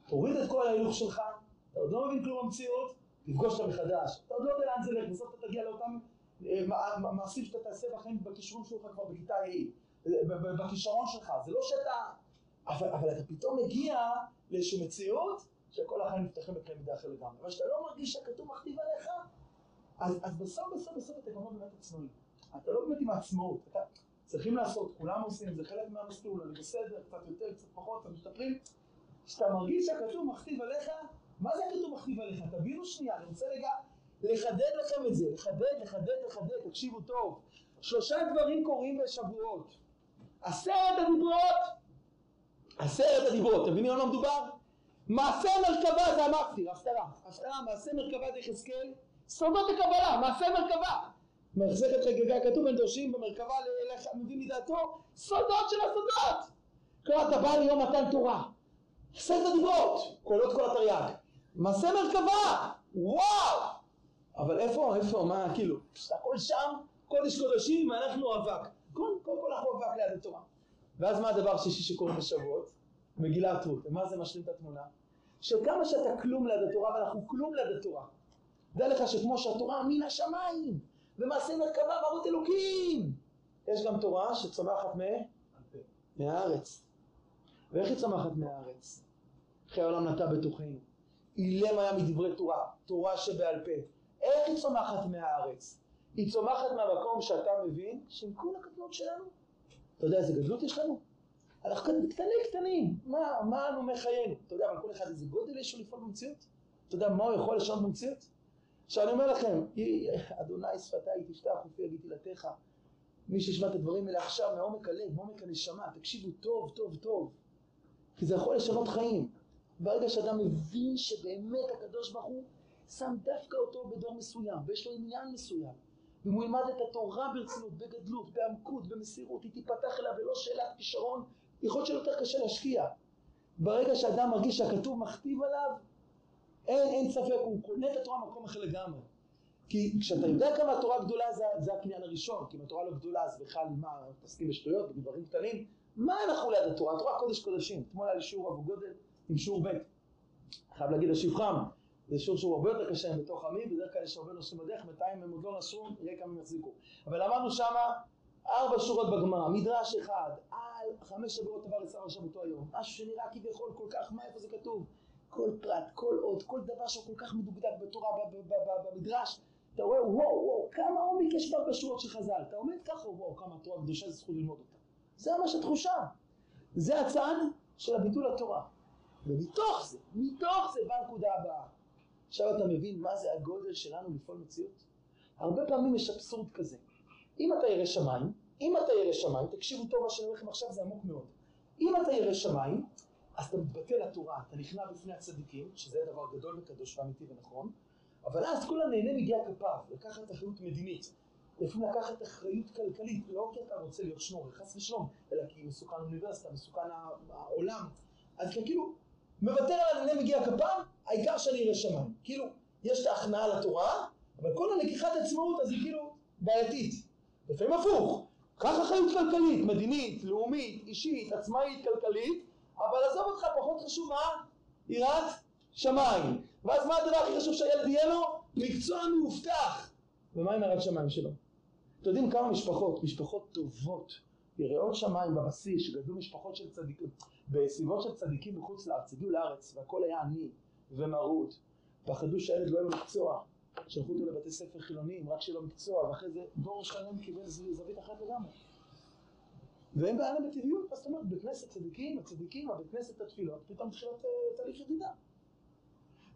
תוריד את כל ההילוך שלך, אתה עוד לא מבין כלום במציאות, תפגוש אותה מחדש, אתה עוד לא יודע לאן זה ילך, בסוף אתה תגיע לאותם אה, מע- מע- מעשים שאתה תעשה בחיים בכישרון שלך כבר בכיתה ה', בכישרון שלך, זה לא שאתה, אבל אתה פתאום מגיע לאיזושהי מציאות שכל החיים נפתחים בקנה מידה אחר לגמרי, אבל כשאתה לא מרגיש שהכתוב מכתיב עליך, אז, אז בסוף בסוף בסוף אתה גם לא באמת עצמאי, אתה לא באמת עם העצמאות, אתה צריכים לעשות, כולם עושים, זה חלק מהמסלול, אני בסדר, קצת יותר, קצת פחות, אתם משתפרים, כשאתה מרגיש שהכתוב מכתיב עליך, מה זה הכתוב מכתיב עליך? תבינו שנייה, אני רוצה רגע לחדד לכם את זה, לחדד, לחדד, לחדד, תקשיבו טוב. שלושה דברים קורים בשבועות. עשרת הדיברות, עשרת הדיברות, מבינים על מה מדובר? מעשה מרכבה זה המפטיר, הפטרה. הפטרה, מעשה מרכבה זה יחזקאל, סודות הקבלה, מעשה מרכבה. מחזקת חגיגה, כתוב בין דורשים במרכבה לאלה מבין מדעתו, סודות של הסודות. כלומר, אתה בא ליום מתן תורה, עשרת הדיברות, קולות כל התרי"ג. מעשה מרכבה, וואו! אבל איפה, איפה, מה, כאילו, הכל שם, קודש קודשים, אנחנו אבק. כל כל אנחנו אבק ליד התורה. ואז מה הדבר השישי שקורה בשבועות? מגילת רות. ומה זה משלים את התמונה? שכמה שאתה כלום ליד התורה, ואנחנו כלום ליד התורה. דע לך שכמו שהתורה מן השמיים, ומעשה מרכבה מרות אלוקים, יש גם תורה שצומחת מ... מהארץ. ואיך היא צומחת מהארץ? חיי העולם נטע בתוכנו. אילם היה מדברי תורה, תורה שבעל פה. איך היא צומחת מהארץ? היא צומחת מהמקום שאתה מבין שעם כל הקטנות שלנו, אתה יודע איזה גדלות יש לנו? אנחנו כאן קטנים קטנים, מה, מה אנו מחיינו? אתה יודע, אבל כל אחד איזה גודל יש לו לפעול במציאות? אתה יודע מה הוא יכול לשנות במציאות? עכשיו אני אומר לכם, "יהי- אדוני שפתיי תפתח ופי יגיד תהילתך. מי שישמע את הדברים האלה עכשיו מעומק הלב, מעומק הנשמה, תקשיבו טוב, טוב, טוב. כי זה יכול לשנות חיים. ברגע שאדם מבין שבאמת הקדוש ברוך הוא שם דווקא אותו בדור מסוים, ויש לו עניין מסוים, ואם הוא ילמד את התורה ברצינות, בגדלות, בעמקות, במסירות, היא תיפתח אליו ללא שאלת כישרון, יכול להיות שיותר קשה להשקיע. ברגע שאדם מרגיש שהכתוב מכתיב עליו, אין, אין ספק, הוא קונה את התורה במקום אחר לגמרי. כי כשאתה יודע כמה התורה גדולה זה, זה הקניין הראשון, כי אם התורה לא גדולה אז בכלל מה, מתעסקים בשטויות, בדברים קטנים, מה אנחנו ליד התורה? התורה קודש קודשים. אתמול היה לי שיעור אבו גודל עם שיעור ב'. חייב להגיד לשבחם, זה שיעור שהוא הרבה יותר קשה בתוך עמי, בדרך כלל יש הרבה נושאים בדרך, בינתיים הם עוד לא נסעו, נראה כמה הם יחזיקו. אבל למדנו שמה ארבע שורות בגמרא, מדרש אחד, על חמש שבועות עבר לשר שבתו היום, משהו שנראה כביכול כל כך, מה איפה זה כתוב? כל פרט, כל אות, כל דבר שהוא כל כך מדוקדק בתורה, במדרש, אתה רואה, וואו, וואו, כמה עומק יש בארבע שורות של חז"ל, אתה עומד ככה, וואו, כמה התורה קדושה, זה זכות ללמוד אותה. זה ממש התחושה. זה הצד של הביטול התורה. ומתוך זה, מתוך זה באה הנקודה הבאה. עכשיו אתה מבין מה זה הגודל שלנו לפעול מציאות? הרבה פעמים יש אבסורד כזה. אם אתה ירא שמיים, אם אתה ירא שמיים, תקשיבו טוב מה שאני אומר לכם עכשיו, זה עמוק מאוד. אם אתה ירא שמיים, אז אתה מתבטא לתורה, אתה נכנע בפני הצדיקים, שזה דבר גדול וקדוש ואמיתי ונכון, אבל אז כל הנהנה מגיע כפיו, לקחת אחריות מדינית, לפעמים לקחת אחריות כלכלית, לא כי אתה רוצה להיות שנור, חס ושלום, אלא כי מסוכן האוניברסיטה, מסוכן העולם, אז אתה כאילו מוותר על הנהנה מגיע כפיו, העיקר שאני אראה שמיים. כאילו, יש את ההכנעה לתורה, אבל כל הלקיחת עצמאות אז היא כאילו בעייתית. לפעמים הפוך, קח אחריות כלכלית, מדינית, לאומית, אישית, עצמאית, כלכלית, אבל עזוב אותך, פחות חשוב מה? יראת שמיים. ואז מה הדבר הכי חשוב שהילד יהיה לו? מקצוע מאובטח. ומה עם יראת שמיים שלו? אתם יודעים כמה משפחות, משפחות טובות, יראות שמיים בבסיס, שגדלו משפחות של צדיקים, בסביבות של צדיקים בחוץ לארץ, הגיעו לארץ והכל היה עני ומרוד, פחדו שהילד לא יהיה לו מקצוע, שלחו אותו לבתי ספר חילוניים, רק לו מקצוע, ואחרי זה דור שלם קיבל זווית אחרת לגמרי. בעיה להם בטבעיות, מה זאת אומרת, בכנסת צדיקים, הצדיקים, הבית כנסת התפילות, פתאום תחילת אה, תהליך ירידה.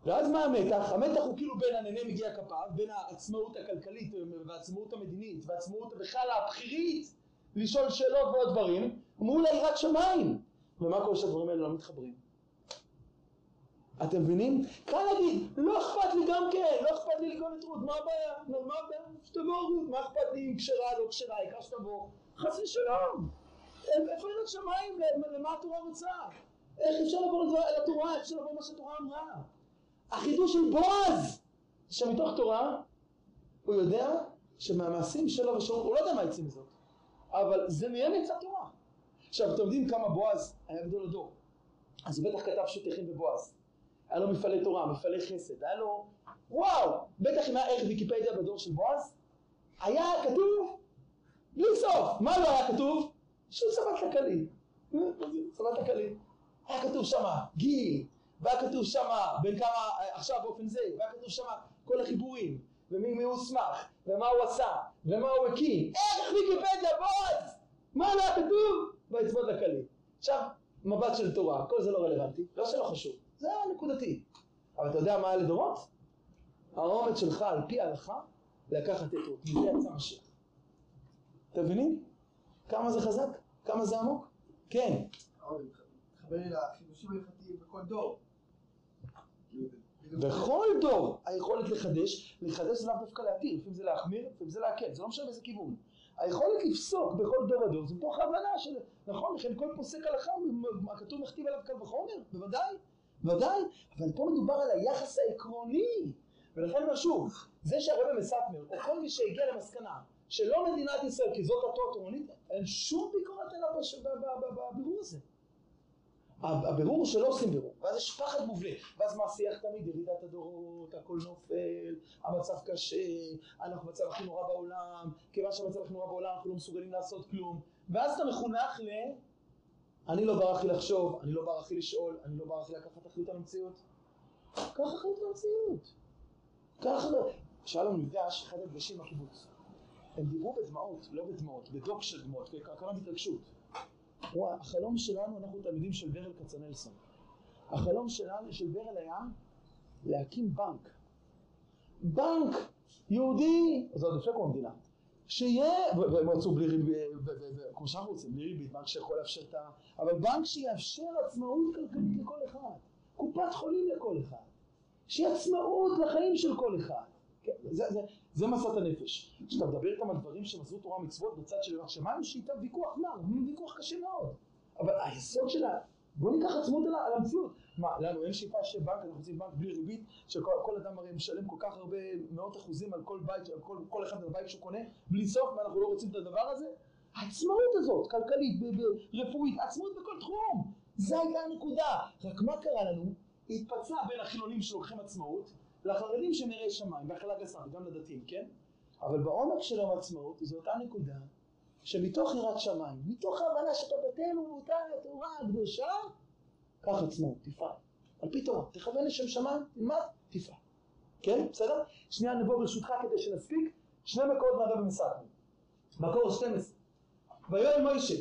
ואז מה המתח? המתח הוא כאילו בין ענני מגיע כפיו, בין העצמאות הכלכלית והעצמאות המדינית והעצמאות בכלל הבכירית לשאול שאלות ועוד דברים, מול היראת שמיים. ומה קורה שהדברים האלה לא מתחברים? אתם מבינים? קל להגיד, לא אכפת לי גם כן, לא אכפת לי לגאול את רות, מה הבעיה? מה הבעיה? שתבוא רות, מה אכפת לי אם כשרה, לא כשרה, העיקר שתבוא. חס ושלום. איפה יראת שמיים? למה התורה רוצה? איך אפשר לדבר- לתורה? איך אפשר לעבור מה שהתורה אמרה? החידוש של בועז, שמתוך תורה הוא יודע שמהמעשים שלו ושלו, הוא לא יודע מה יצא מזאת, אבל זה מהם יצא תורה. עכשיו, אתם יודעים כמה בועז היה גדול הדור, אז הוא בטח כתב שותחים בבועז. היה לו מפעלי תורה, מפעלי חסד, היה לו, וואו, בטח אם היה ערך ויקיפדיה בדור של בועז, היה כתוב בלי סוף. מה לא היה כתוב? שהוא צבא כלכלי. צבא כלכלי. היה כתוב שמה גיל, והיה כתוב שמה בין כמה, עכשיו באופן זה, והיה כתוב שמה כל החיבורים, ומי מי הוסמך, ומה הוא עשה, ומה הוא הקים. ערך ויקיפדיה, בועז! מה לא היה כתוב? ויצבות לכלי. עכשיו, מבט של תורה, כל זה לא רלוונטי, לא שלא חשוב, זה היה נקודתי. אבל אתה יודע מה היה לדורות? האומץ שלך על פי ההלכה לקחת את רות, מזה יצא משיח. אתם מבינים? כמה זה חזק? כמה זה עמוק? כן. אבל מתחבר לי לחידושים ההלכתיים בכל דור. בכל דור היכולת לחדש, לחדש זה לאו דווקא להתיר, לפעמים זה להחמיר, לפעמים זה להקל, זה לא משנה באיזה כיוון. היכולת לפסוק בכל דור ודור זה מתוך ההבנה של, נכון, לכן כל פוסק הלכה, מה כתוב מכתיב עליו קל וחומר, בוודאי, בוודאי, אבל פה מדובר על היחס העקרוני, ולכן אומר שוב, זה שהרבא מסטמר, או כל מי שהגיע למסקנה שלא מדינת ישראל כי זאת התורה התורנית, אין שום ביקורת ב- בבירור הזה. הבירור שלא עושים בירור, ואז יש פחד מובנה, ואז מה השיח תמיד, ירידת הדורות, הכל נופל, המצב קשה, אנחנו במצב הכי נורא בעולם, כיוון שהמצב הכי נורא בעולם אנחנו לא מסוגלים לעשות כלום, ואז אתה מחונך ל... אני לא ברח לי לחשוב, אני לא ברח לי לשאול, אני לא ברח לי לקחת אחריות על המציאות. קח אחריות על המציאות. קח... כשהיה לנו מפגש, אחד המפגשים בקיבוץ, הם דיברו בדמעות, לא בדמעות, בדוק של דמעות, כמה בהתרגשות. וואי, החלום שלנו, אנחנו תלמידים של ברל כצנלסון. החלום שלנו, של ברל היה להקים בנק. בנק יהודי, זה עוד לפני קום המדינה. שיהיה, והם רצו בלי ריבית, כמו שאנחנו רוצים, בלי ריבית, בנק שיכול לאפשר את ה... אבל בנק שיאפשר עצמאות כלכלית לכל אחד. קופת חולים לכל אחד. שיהיה עצמאות לחיים של כל אחד. כן, זה, זה, זה מסת הנפש. כשאתה מדבר איתם על דברים שמסרו תורה ומצוות בצד של ירח שמיים, שאיתם ויכוח מר, ויכוח קשה מאוד. אבל היסוד שלה, בוא ניקח עצמאות על המציאות. מה, לנו אין שאיפה שבנק, אנחנו רוצים בנק בלי ריבית, שכל כל אדם הרי משלם כל כך הרבה מאות אחוזים על כל בית, על כל, כל אחד על בית שהוא קונה, בלי סוף, ואנחנו לא רוצים את הדבר הזה? העצמאות הזאת, כלכלית, רפואית, עצמאות בכל תחום. זו הייתה הנקודה. רק מה קרה לנו? התפצלה בין החילונים שלוקחים עצמאות, לחרדים שנראה שמיים, בהכלה גסה, וגם לדתיים, כן? אבל בעומק של יום העצמאות זו אותה נקודה שמתוך יראת שמיים, מתוך ההבנה שאתה בתינו ומותר התורה הקדושה, קח עצמאות, תפעל. על פי תורה, תכוון לשם שמיים, תלמד, תפעל. כן? בסדר? שנייה נבוא ברשותך כדי שנספיק, שני מקורות מהרבא מסכם. מקור 12. ויואל מוישה,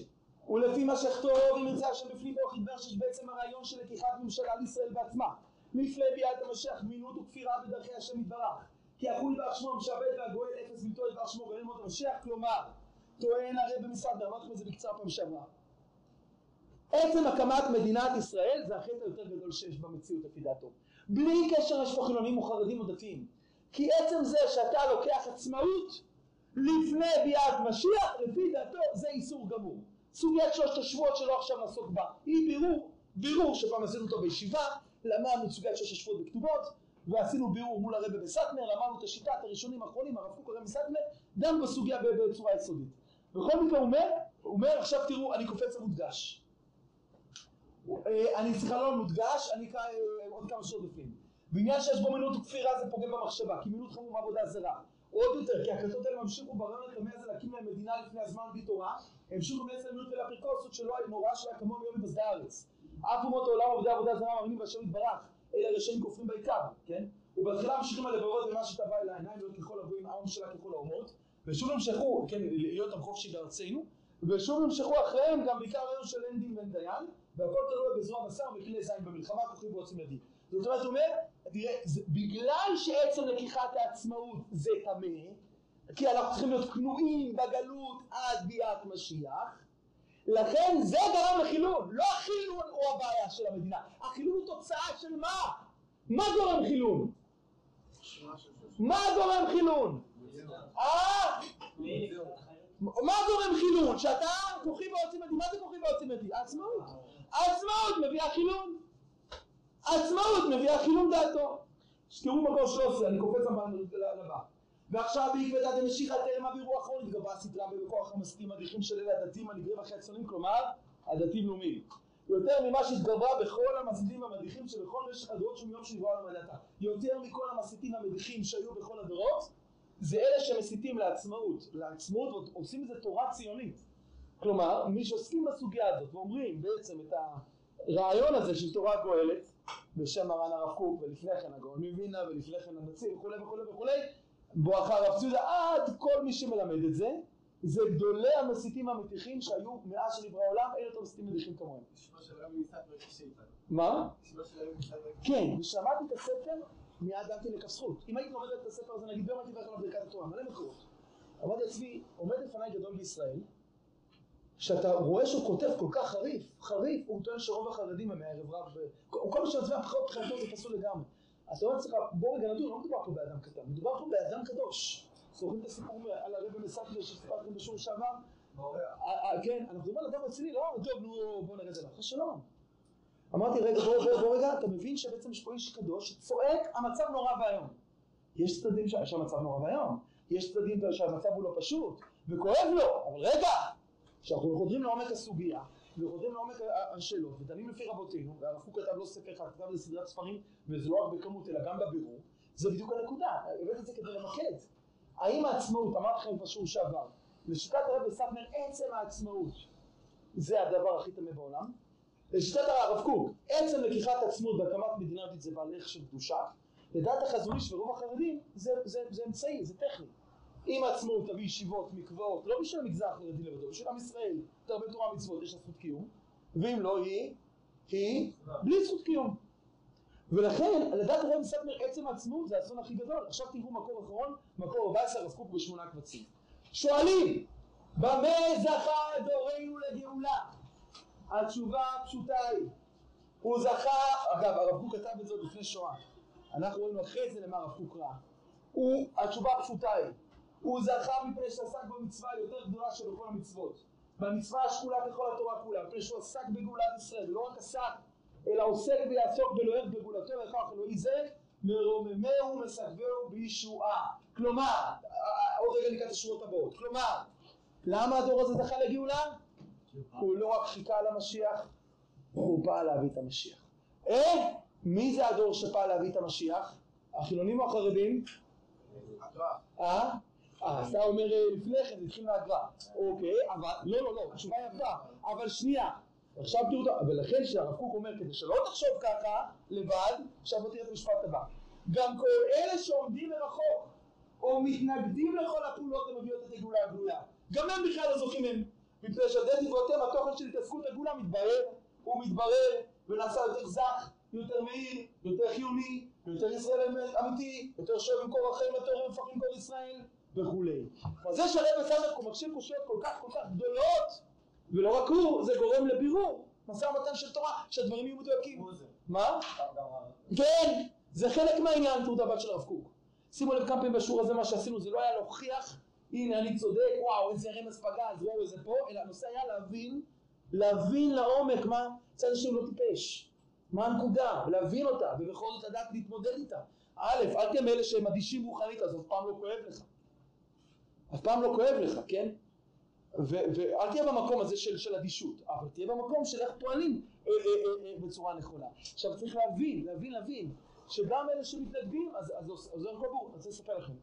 ולפי מה שכתוב, אם ירצה השם בפנים ברוך ידבר שיש בעצם הרעיון של לקיחת ממשלה לישראל בעצמה. לפני ביאת המשיח מינות וכפירה בדרכי השם יתברך. כי החוי בר שמו המשעבד והגואל אפס בלתו ידבר שמו גואל מות המשיח, כלומר, טוען הרב במשרד, אמרתי לכם את זה בקצרה פעם שעברה. עצם הקמת מדינת ישראל זה החטא היותר גדול שיש במציאות לפי דעתו. בלי קשר יש פה חילונים או חרדים או דתיים. כי עצם זה שאתה לוקח עצמאות לפני ביאת משיח, לפי דעתו זה איסור גמור. סוגיית שלושת השבועות שלא עכשיו נעסוק בה, היא בירור, בירור שפעם עשינו אותו בישיבה, למדנו את סוגיית שלושת השבועות בכתובות, ועשינו בירור מול הרבי בסטמר, למדנו את השיטת הראשונים האחרונים, הרב קוק הרבי בסטמר, דנו בסוגיה בצורה יסודית. בכל מקרה הוא אומר, הוא אומר עכשיו תראו, אני קופץ למודגש. אה, אני סליחה לא מודגש, אני אקרא אה, עוד כמה שעות בפנים. בעניין שיש בו מינות וכפירה זה פוגם במחשבה, כי מינות חמור מעבודה זרה. עוד יותר, כי הכתות האלה ממשיכו ברעיון הטמא הזה להקים להם מדינה לפני הזמן בלי תורה, המשיכו בעצם מינות ולאפריקוסות שלא היה נורא שלה כמוהם מיום היווסדי הארץ. אף אומות העולם עובדי עבודה זרה מאמינים בהשם יתברך, אלה רשעים כופרים בעיקר, כן? ובתחילה ממשיכים הלבבות במה שטבע אל העיניים להיות ככל הגויים העם שלה ככל האומות ושוב נמשכו, כן, להיות עם חופשי בארצנו ושוב נמשכו אחריהם גם בעיקר היום של אין דין ואין דיין והכל תלוי בזרוע בשר וכלי זין במלחמה כוחי ועוצם ידי זאת אומרת הוא אומר, תראה, זה, בגלל שעצם לקיחת העצמאות זה טמא כי אנחנו צריכים להיות כנועים בגלות עד ביאת משיח לכן זה גרם לחילון, לא החילון הוא הבעיה של המדינה, החילון הוא תוצאה של מה? מה גורם חילון? מה גורם חילון? אה? מה גורם חילון? שאתה כוחי ועוצם ידי, מה זה כוחי ועוצם ידי? עצמאות. עצמאות מביאה חילון. עצמאות מביאה חילון דעתו. תראו מקור 13, אני קופץ לבא. ועכשיו בעקבתא דמשיחא טרם אבירו אחרון התגברה הסדרה בכוח המסתים מדיחים של אלה הדתיים הנגרים אחרי הצונים, כלומר הדתיים לאומיים. יותר ממה שהתגברה בכל המסיתים המדיחים שבכל משך הדורות שהוא מיום שנברא עולם הדתה. יותר מכל המסיתים המדיחים שהיו בכל הדורות, זה אלה שמסיתים לעצמאות, לעצמאות ועושים מזה תורה ציונית. כלומר, מי שעוסקים בסוגיה הזאת ואומרים בעצם את הרעיון הזה של תורה גואלת, בשם מרן הרב קוק ולפני כן הגאון מווילנה ולפני כן הנציב וכולי וכולי וכולי, בואכה הרב ציודה עד כל מי שמלמד את זה, זה גדולי המסיתים המתיחים שהיו מאז שנברא העולם, אין יותר מסיתים מדיחים כמוהם. מה? כן, ושמעתי את הספר מיד דעתי לכף זכות. אם הייתי לומד את הספר הזה, נגיד ביום הייתי הולך עליו ברכת התורה, מלא מקורות. אמרתי לעצמי, עומד לפניי גדול בישראל, שאתה רואה שהוא כותב כל כך חריף, חריף, הוא טוען שרוב החרדים הם מהערב רב, כל מה שמצביע הבחירות מבחינתו זה פסול לגמרי. אז אתה אומר לעצמך, בוא רגע נדון, לא מדובר פה באדם קטן, מדובר פה באדם קדוש. זוכרים את הסיפור על הרבי מסקלר שסיפרתם בשיעור שעבר? כן, אנחנו מדברים על אדם רציני, לא, טוב, נו, בוא נרד אליו, שלום. אמרתי, רגע, בוא, בוא, בוא רגע, אתה מבין שבעצם יש פה איש קדוש שצועק, המצב נורא ואיום. יש צדדים שהמצב נורא ואיום, יש צדדים שהמצב הוא לא פשוט, וכואב לו, אבל רגע, כשאנחנו חודרים לעומק הסוגיה, וחודרים לעומק השאלות, ודנים לפי רבותינו, והרב קוק כתב לא ספר אחד, כתב לסדרת ספרים, וזה לא רק בכמות, אלא גם בבירור, זה בדיוק הנקודה, הבאתי את זה כדי למקד. האם העצמאות, אמרתי לכם בשיעור שעבר, לשיטת הרב סטנר, עצם העצמאות זה הדבר הכי טמא בעולם. לשיטת הרב קוק, עצם לקיחת עצמאות בהקמת מדינה יהודית זה בעל ערך של קדושה. לדעת החזון איש ורוב החרדים זה, זה, זה אמצעי, זה טכני. אם העצמאות תביא ישיבות, מקוואות, לא בשביל המגזר החרדי לבדו, בשביל עם ישראל, תרבה תורה מצוות, יש לה זכות קיום, ואם לא היא, היא בלי זכות קיום. ולכן, לדעת הרב סטנר, עצם העצמאות זה האסון הכי גדול. עכשיו תראו מקור אחרון, מקור 14, הרב קוק בשמונה קבצים. שואלים, במה זכה דורנו לגאולה? התשובה הפשוטה היא, הוא זכה, אגב הרב קוק כתב את זה לפני שואה, אנחנו רואים אחרי זה למה הרב קוק ראה, התשובה הפשוטה היא, הוא זכה מפני שעסק במצווה היותר גדולה שבכל המצוות, במצווה השקולה ככל התורה כולה, מפני שהוא עסק בגאולת ישראל, ולא רק עסק, אלא עוסק ויעסוק באלוהיך בגאולתו וכך אלוהי זה, מרוממהו מסגבהו בישועה. כלומר, עוד רגע נקרא את השורות הבאות, כלומר, למה הדור הזה זכה לגאולה? הוא לא רק חיכה למשיח, הוא בא להביא את המשיח. אה? מי זה הדור שפעל להביא את המשיח? החילונים או החרדים? אה? אה, אתה אומר לפני כן, התחיל מהגר"א. אוקיי, אבל, לא, לא, לא, התשובה הגר"א. אבל שנייה, עכשיו תראו, ולכן כשהרב קוק אומר, כדי שלא תחשוב ככה, לבד, עכשיו בוא תראה את המשפט הבא. גם כל אלה שעומדים מרחוק, או מתנגדים לכל הפעולות המביאות את הגאולה הגלויה, גם הם בכלל לא זוכים הם. מפני שעל דבריהם התוכן של התעסקות הגאולה מתברר, הוא מתברר, ונעשה יותר זך, יותר מהיר, יותר חיוני, יותר ישראל אמיתי, יותר שואב במקור החיים, יותר מפחים כל ישראל, וכולי. אז זה שהרב סמך מקשיב קושיות כל כך כל כך גדולות, ולא רק הוא, זה גורם לבירור, משא ומתן של תורה, שהדברים יהיו מדויקים. מה? כן, זה חלק מהעניין תעודה בת של הרב קוק. שימו לב כמה פעמים בשיעור הזה מה שעשינו, זה לא היה להוכיח, הנה אני צודק, וואו איזה רמז פגז, וואו איזה פה, אלא הנושא היה להבין, להבין לעומק מה צד השני לא טיפש, מה הנקודה, להבין אותה, ובכל זאת לדעת להתמודד איתה. א', אל תהיה מאלה שהם אדישים רוחנית, אז אף פעם לא כואב לך. אף פעם לא כואב לך, כן? ואל תהיה במקום הזה של, של אדישות, אבל תהיה במקום של איך פועלים אה, אה, אה, אה, בצורה נכונה. עכשיו צריך להבין, להבין, להבין, שגם אלה שמתנגדים, אז, אז, אז, זה הכל ברור, אני רוצה לספר לכם.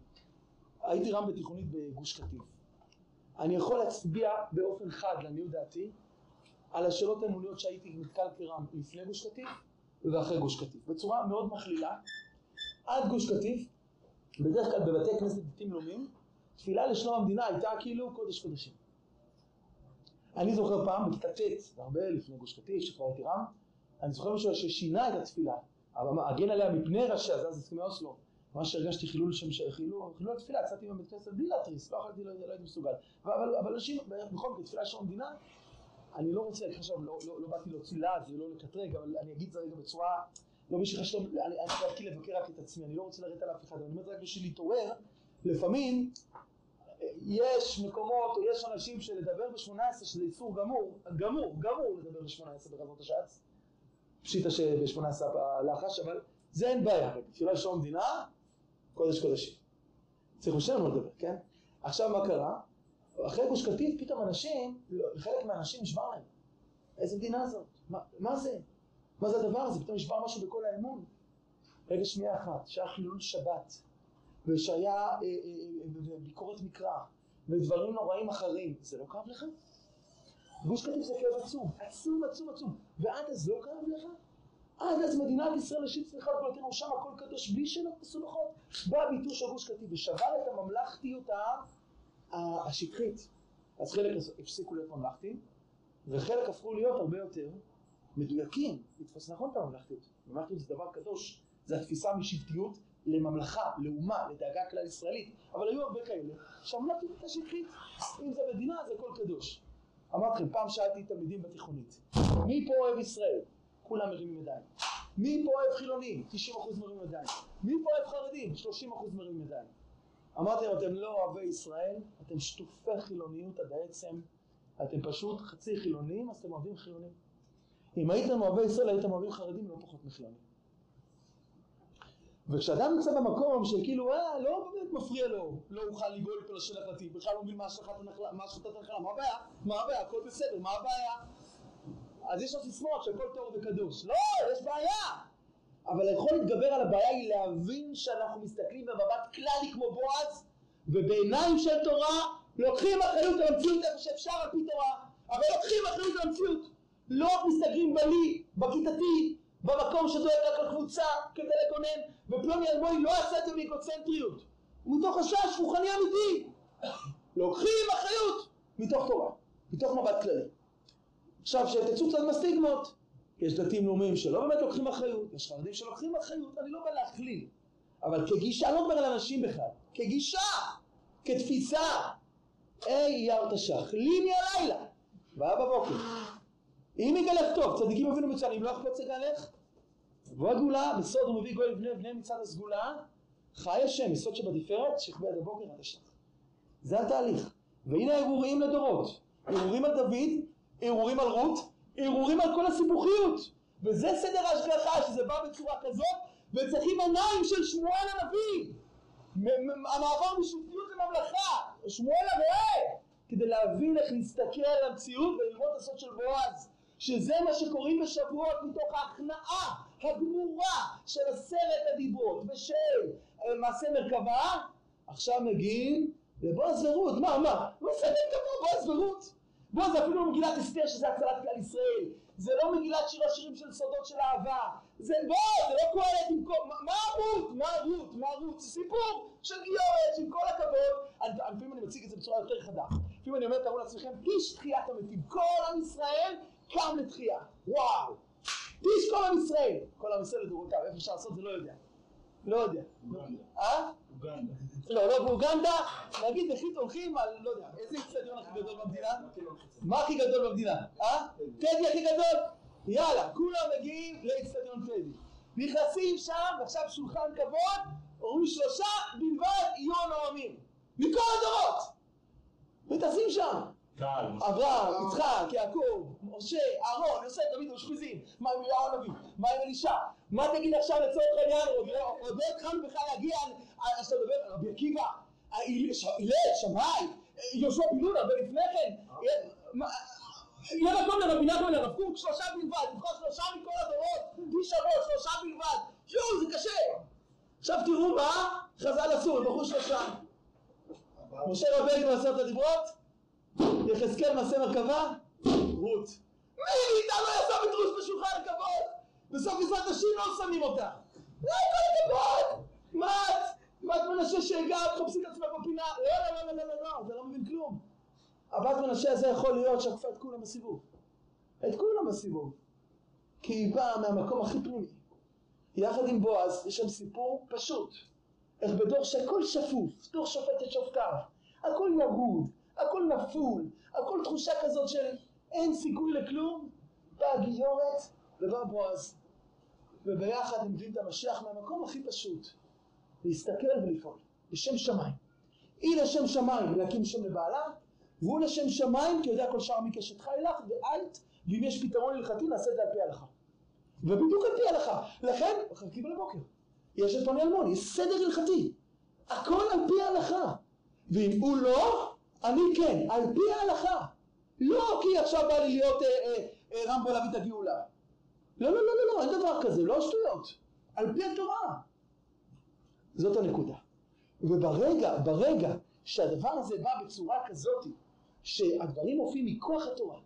הייתי רם בתיכונית בגוש קטיף. אני יכול להצביע באופן חד, לעניות דעתי, על השאלות האמוניות שהייתי נתקל כרם לפני גוש קטיף ואחרי גוש קטיף. בצורה מאוד מכלילה, עד גוש קטיף, בדרך כלל בבתי כנסת דתיים לאומיים, תפילה לשלום המדינה הייתה כאילו קודש קודשים. אני זוכר פעם בכיתה ט', הרבה לפני גוש קטיף, שכבר הייתי רם, אני זוכר מישהו ששינה את התפילה, אבל הגן עליה מפני ראשיה, זה אז הסכמי אוסלו. ממש הרגשתי חילול שם, חילול, חילול התפילה, יצאתי מבית כנסת בלי להתריס, לא יכולתי, לא, לא הייתי מסוגל. אבל, אנשים, בכל מקרה, תפילה של המדינה, אני לא רוצה, עכשיו, לא, לא, לא באתי להוציא לעז ולא לקטרג, אבל אני אגיד את זה רגע בצורה, לא בשביל חשוב, אני, אני דרכי לבקר רק את עצמי, אני לא רוצה לרדת על אף אחד, אני אומר את זה רק בשביל להתעורר, לפעמים יש מקומות או יש אנשים שלדבר ב-18 שזה איסור גמור, גמור, גמור לדבר ב-18 ברזות השץ, פשיטה שב-18 הלחש, אבל זה אין בעיה, תפילה של המדינה, קודש קודשים. צריך לשם לנו לדבר, כן? עכשיו מה קרה? אחרי גוש קטיף פתאום אנשים, לא, חלק מהאנשים נשבר להם. איזה מדינה זאת? מה, מה זה? מה זה הדבר הזה? פתאום נשבר משהו בכל האמון. רגע שנייה אחת, שהיה חילול שבת, ושהיה אה, אה, אה, ביקורת מקרא, ודברים נוראים אחרים, זה לא כאב לך? גוש קטיף זה כאב עצום, עצום עצום עצום, ועד אז לא כאב לך? עד אז מדינת ישראל ראשית צריכה גבולתנו שם הכל קדוש בלי שאלות מסובכות. בא ביטוי של גוש קטיף ושבר את הממלכתיות השטחית. אז חלק הפסיקו להיות ממלכתיים, וחלק הפכו להיות הרבה יותר מדויקים, לתפוס נכון את הממלכתיות. ממלכתיות זה דבר קדוש, זה התפיסה משבטיות לממלכה, לאומה, לדאגה כלל ישראלית. אבל היו הרבה כאלה שהממלכתיות הייתה שטחית. אם זה מדינה זה הכל קדוש. אמרתי לכם, פעם שאלתי תלמידים בתיכונית, מי פה אוהב ישראל? כולם מרימים ידיים. מי פה אוהב חילונים? 90% מרימים ידיים. מי פה אוהב חרדים? 30% מרימים ידיים. אמרתי להם, אתם לא אוהבי ישראל, אתם שטופי חילוניות עד העצם, אתם פשוט חצי חילונים, אז אתם אוהבים חילונים. אם הייתם אוהבי ישראל, הייתם אוהבים חרדים לא פחות מחילונים. וכשאדם נמצא במקום שכאילו, אה, לא באמת מפריע לו, לא אוכל לגאול פה לשלח לתי, בכלל לא מבין מה השחטת הנחלה, מה הבעיה? מה הבעיה? הכל בסדר, מה הבעיה? אז יש לו סיסמאות שהכל טוב וקדוש. לא, יש בעיה! אבל יכול להתגבר על הבעיה היא להבין שאנחנו מסתכלים במבט כללי כמו בועז, ובעיניים של תורה לוקחים אחריות על המציאות איפה שאפשר על פי תורה, אבל לוקחים אחריות על המציאות. לא רק מסתכלים בלי, בכיתתי, במקום שדואג רק לקבוצה כדי לקונן, ופלוני אלמוני לא עשה את זה מאגוצנטריות. מתוך חשש רוחני אמיתי. לוקחים אחריות מתוך תורה, מתוך מבט כללי. עכשיו, שתצאו קצת מהסטיגמות. יש דתיים לאומיים שלא באמת לוקחים אחריות, יש חרדים שלוקחים אחריות, אני לא בא להכליל. אבל כגישה, אני לא מדבר על אנשים בכלל, כגישה, כתפיסה. היי אייר תש"ח, לי מהלילה, בא בבוקר. אם יגלך טוב, צדיקים אבינו מצוין, אם לא אכפת יגלך, בוא הגאולה, בסוד הוא מביא גוי לבני ובני מצד הסגולה, חי השם, יסוד שבתפארת, שכבי עד הבוקר עד השחר. זה התהליך. והנה הערעורים לדורות. ערעורים על דוד, ערעורים על רות, ערעורים על כל הסיבוכיות. וזה סדר ההשגחה, שזה בא בצורה כזאת, וצריכים עיניים של שמואל הנביא. המעבר משבטיות לממלכה, שמואל הרועה, כדי להבין איך להסתכל על המציאות וללמוד את הסוד של בועז. שזה מה שקוראים בשבועות מתוך ההכנעה הגמורה של עשרת הדיברות ושל מעשה מרכבה, עכשיו מגיעים לבועז ורות, מה, מה? מעשה מרכבה, בועז ורות. בועז זה אפילו לא מגילת אסתר שזה הצלת כלל ישראל, זה לא מגילת שיר השירים של סודות של אהבה, זה לא, זה לא קהלת עם כל, מה רות? מה רות? מה רות? זה סיפור של גיורת, עם כל הכבוד, לפעמים אני מציג את זה בצורה יותר חדה, לפעמים אני אומר, תראו לעצמכם, איש תחיית המתים, כל עם ישראל קם לתחייה, וואו, איש כל עם ישראל, כל עם ישראל לדורותיו, איפה אפשר לעשות זה לא יודע, לא יודע, אה? לא, לא באוגנדה, נגיד החליט הולכים על, לא יודע, איזה אצטדיון הכי גדול במדינה? מה הכי גדול במדינה? אה? טדי הכי גדול? יאללה, כולם מגיעים לאצטדיון טדי. נכנסים שם, ועכשיו שולחן כבוד, אומרים שלושה בלבד יהיו הנואמים. מכל הדורות! מתאספים שם. אברהם, יצחק, יעקב, משה, אהרון, יוסף, דוד, אושפיזין, מה עם יהוה הנביא, מה עם אלישע, מה תגיד עכשיו לצורך העניין, עוד לא התחלנו בכלל להגיע, אז אתה מדבר על רבי עקיבא, הלל, שמאי, יהושע בן נון, הרבה לפני כן, יהיה מקום לרבי נחמן לרב קוק, שלושה בלבד, לבחור שלושה מכל הדורות, איש אבות, שלושה בלבד, יואו זה קשה, עכשיו תראו מה חז"ל עשו, בחור שלושה, משה רבנו עשרת הדיברות, יחזקאל מעשה מרכבה, רות. מי מאיתנו לא ישם את רות בשולחן הכבוד? בסוף עזרת נשים לא שמים אותה. לא, כל הכבוד! מה את? בת מנשה שהגעת, מחפשים את עצמך בפינה. לא, לא, לא, לא, לא, לא, אתה לא מבין כלום. הבת מנשה הזה יכול להיות שעקפה את כולם בסיבוב. את כולם בסיבוב. כי היא באה מהמקום הכי פנימי. יחד עם בועז, יש שם סיפור פשוט. איך בדור שהכל שפוף, דור שופט את שופטיו, הכל ירוד, הכל נפול, הכל תחושה כזאת של אין סיכוי לכלום, באה גיורת ובא בועז. וביחד הם מביאים את המשיח מהמקום הכי פשוט, להסתכל ולפעול, לשם שמיים. היא לשם שמיים להקים שם לבעלה, והוא לשם שמיים כי יודע כל שאר מקשת חי לך, ואל, ואם יש פתרון הלכתי נעשה את זה על פי ההלכה. ובדיוק על פי ההלכה. לכן, חכים לבוקר. יש את פוני אלמון, יש סדר הלכתי. הכל על פי ההלכה. ואם הוא לא, אני כן, על פי ההלכה. לא כי עכשיו בא לי להיות אה, אה, אה, רמבו להביא את הגאולה. לא, לא, לא, לא, לא, אין דבר כזה, לא שטויות. על פי התורה. זאת הנקודה. וברגע, ברגע שהדבר הזה בא בצורה כזאת, שהדברים מופיעים מכוח התורה,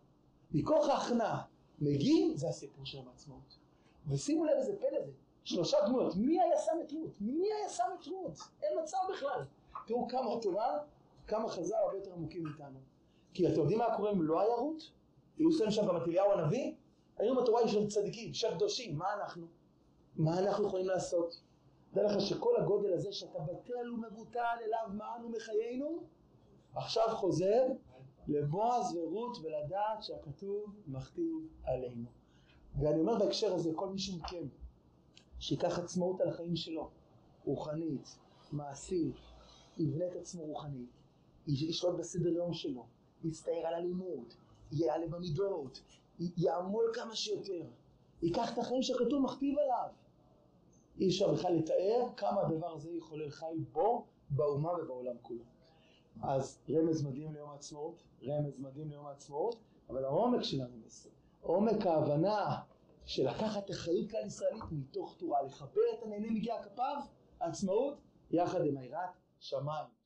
מכוח ההכנעה, מגיעים, זה הסיפור של העצמאות. ושימו לב איזה פלא זה, שלושה דמויות, מי היה שם את רות? מי היה שם את רות? אין מצב בכלל. תראו כמה התורה, כמה חז"ל הרבה יותר עמוקים מאיתנו. כי אתם יודעים מה קורה אם לא היה רות? היו שמים שם גם אליהו הנביא? היום התורה של צדיקים, של קדושים, מה אנחנו? מה אנחנו יכולים לעשות? דע לך שכל הגודל הזה שאתה בטל ומבוטל אליו מענו מחיינו, עכשיו חוזר לבועז ורות ולדעת שהכתוב מכתיב עלינו. ואני אומר בהקשר הזה, כל מי שמכם, שיקח עצמאות על החיים שלו, רוחנית, מעשית, יבנה את עצמו רוחנית, ישלוט בסדר יום שלו, יצטער על הלימוד, יעלה במידות, יעמול כמה שיותר, ייקח את החיים שהכתוב מכתיב עליו. אי אפשר בכלל לתאר כמה הדבר הזה יחולל חי בו, באומה ובעולם כולו. אז רמז מדהים ליום העצמאות, רמז מדהים ליום העצמאות, אבל העומק של הרמז, עומק ההבנה של לקחת אחריות כלל ישראלית מתוך תורה, לחבר את הנהנה מגיע כפיו, העצמאות, יחד עם היראת שמיים.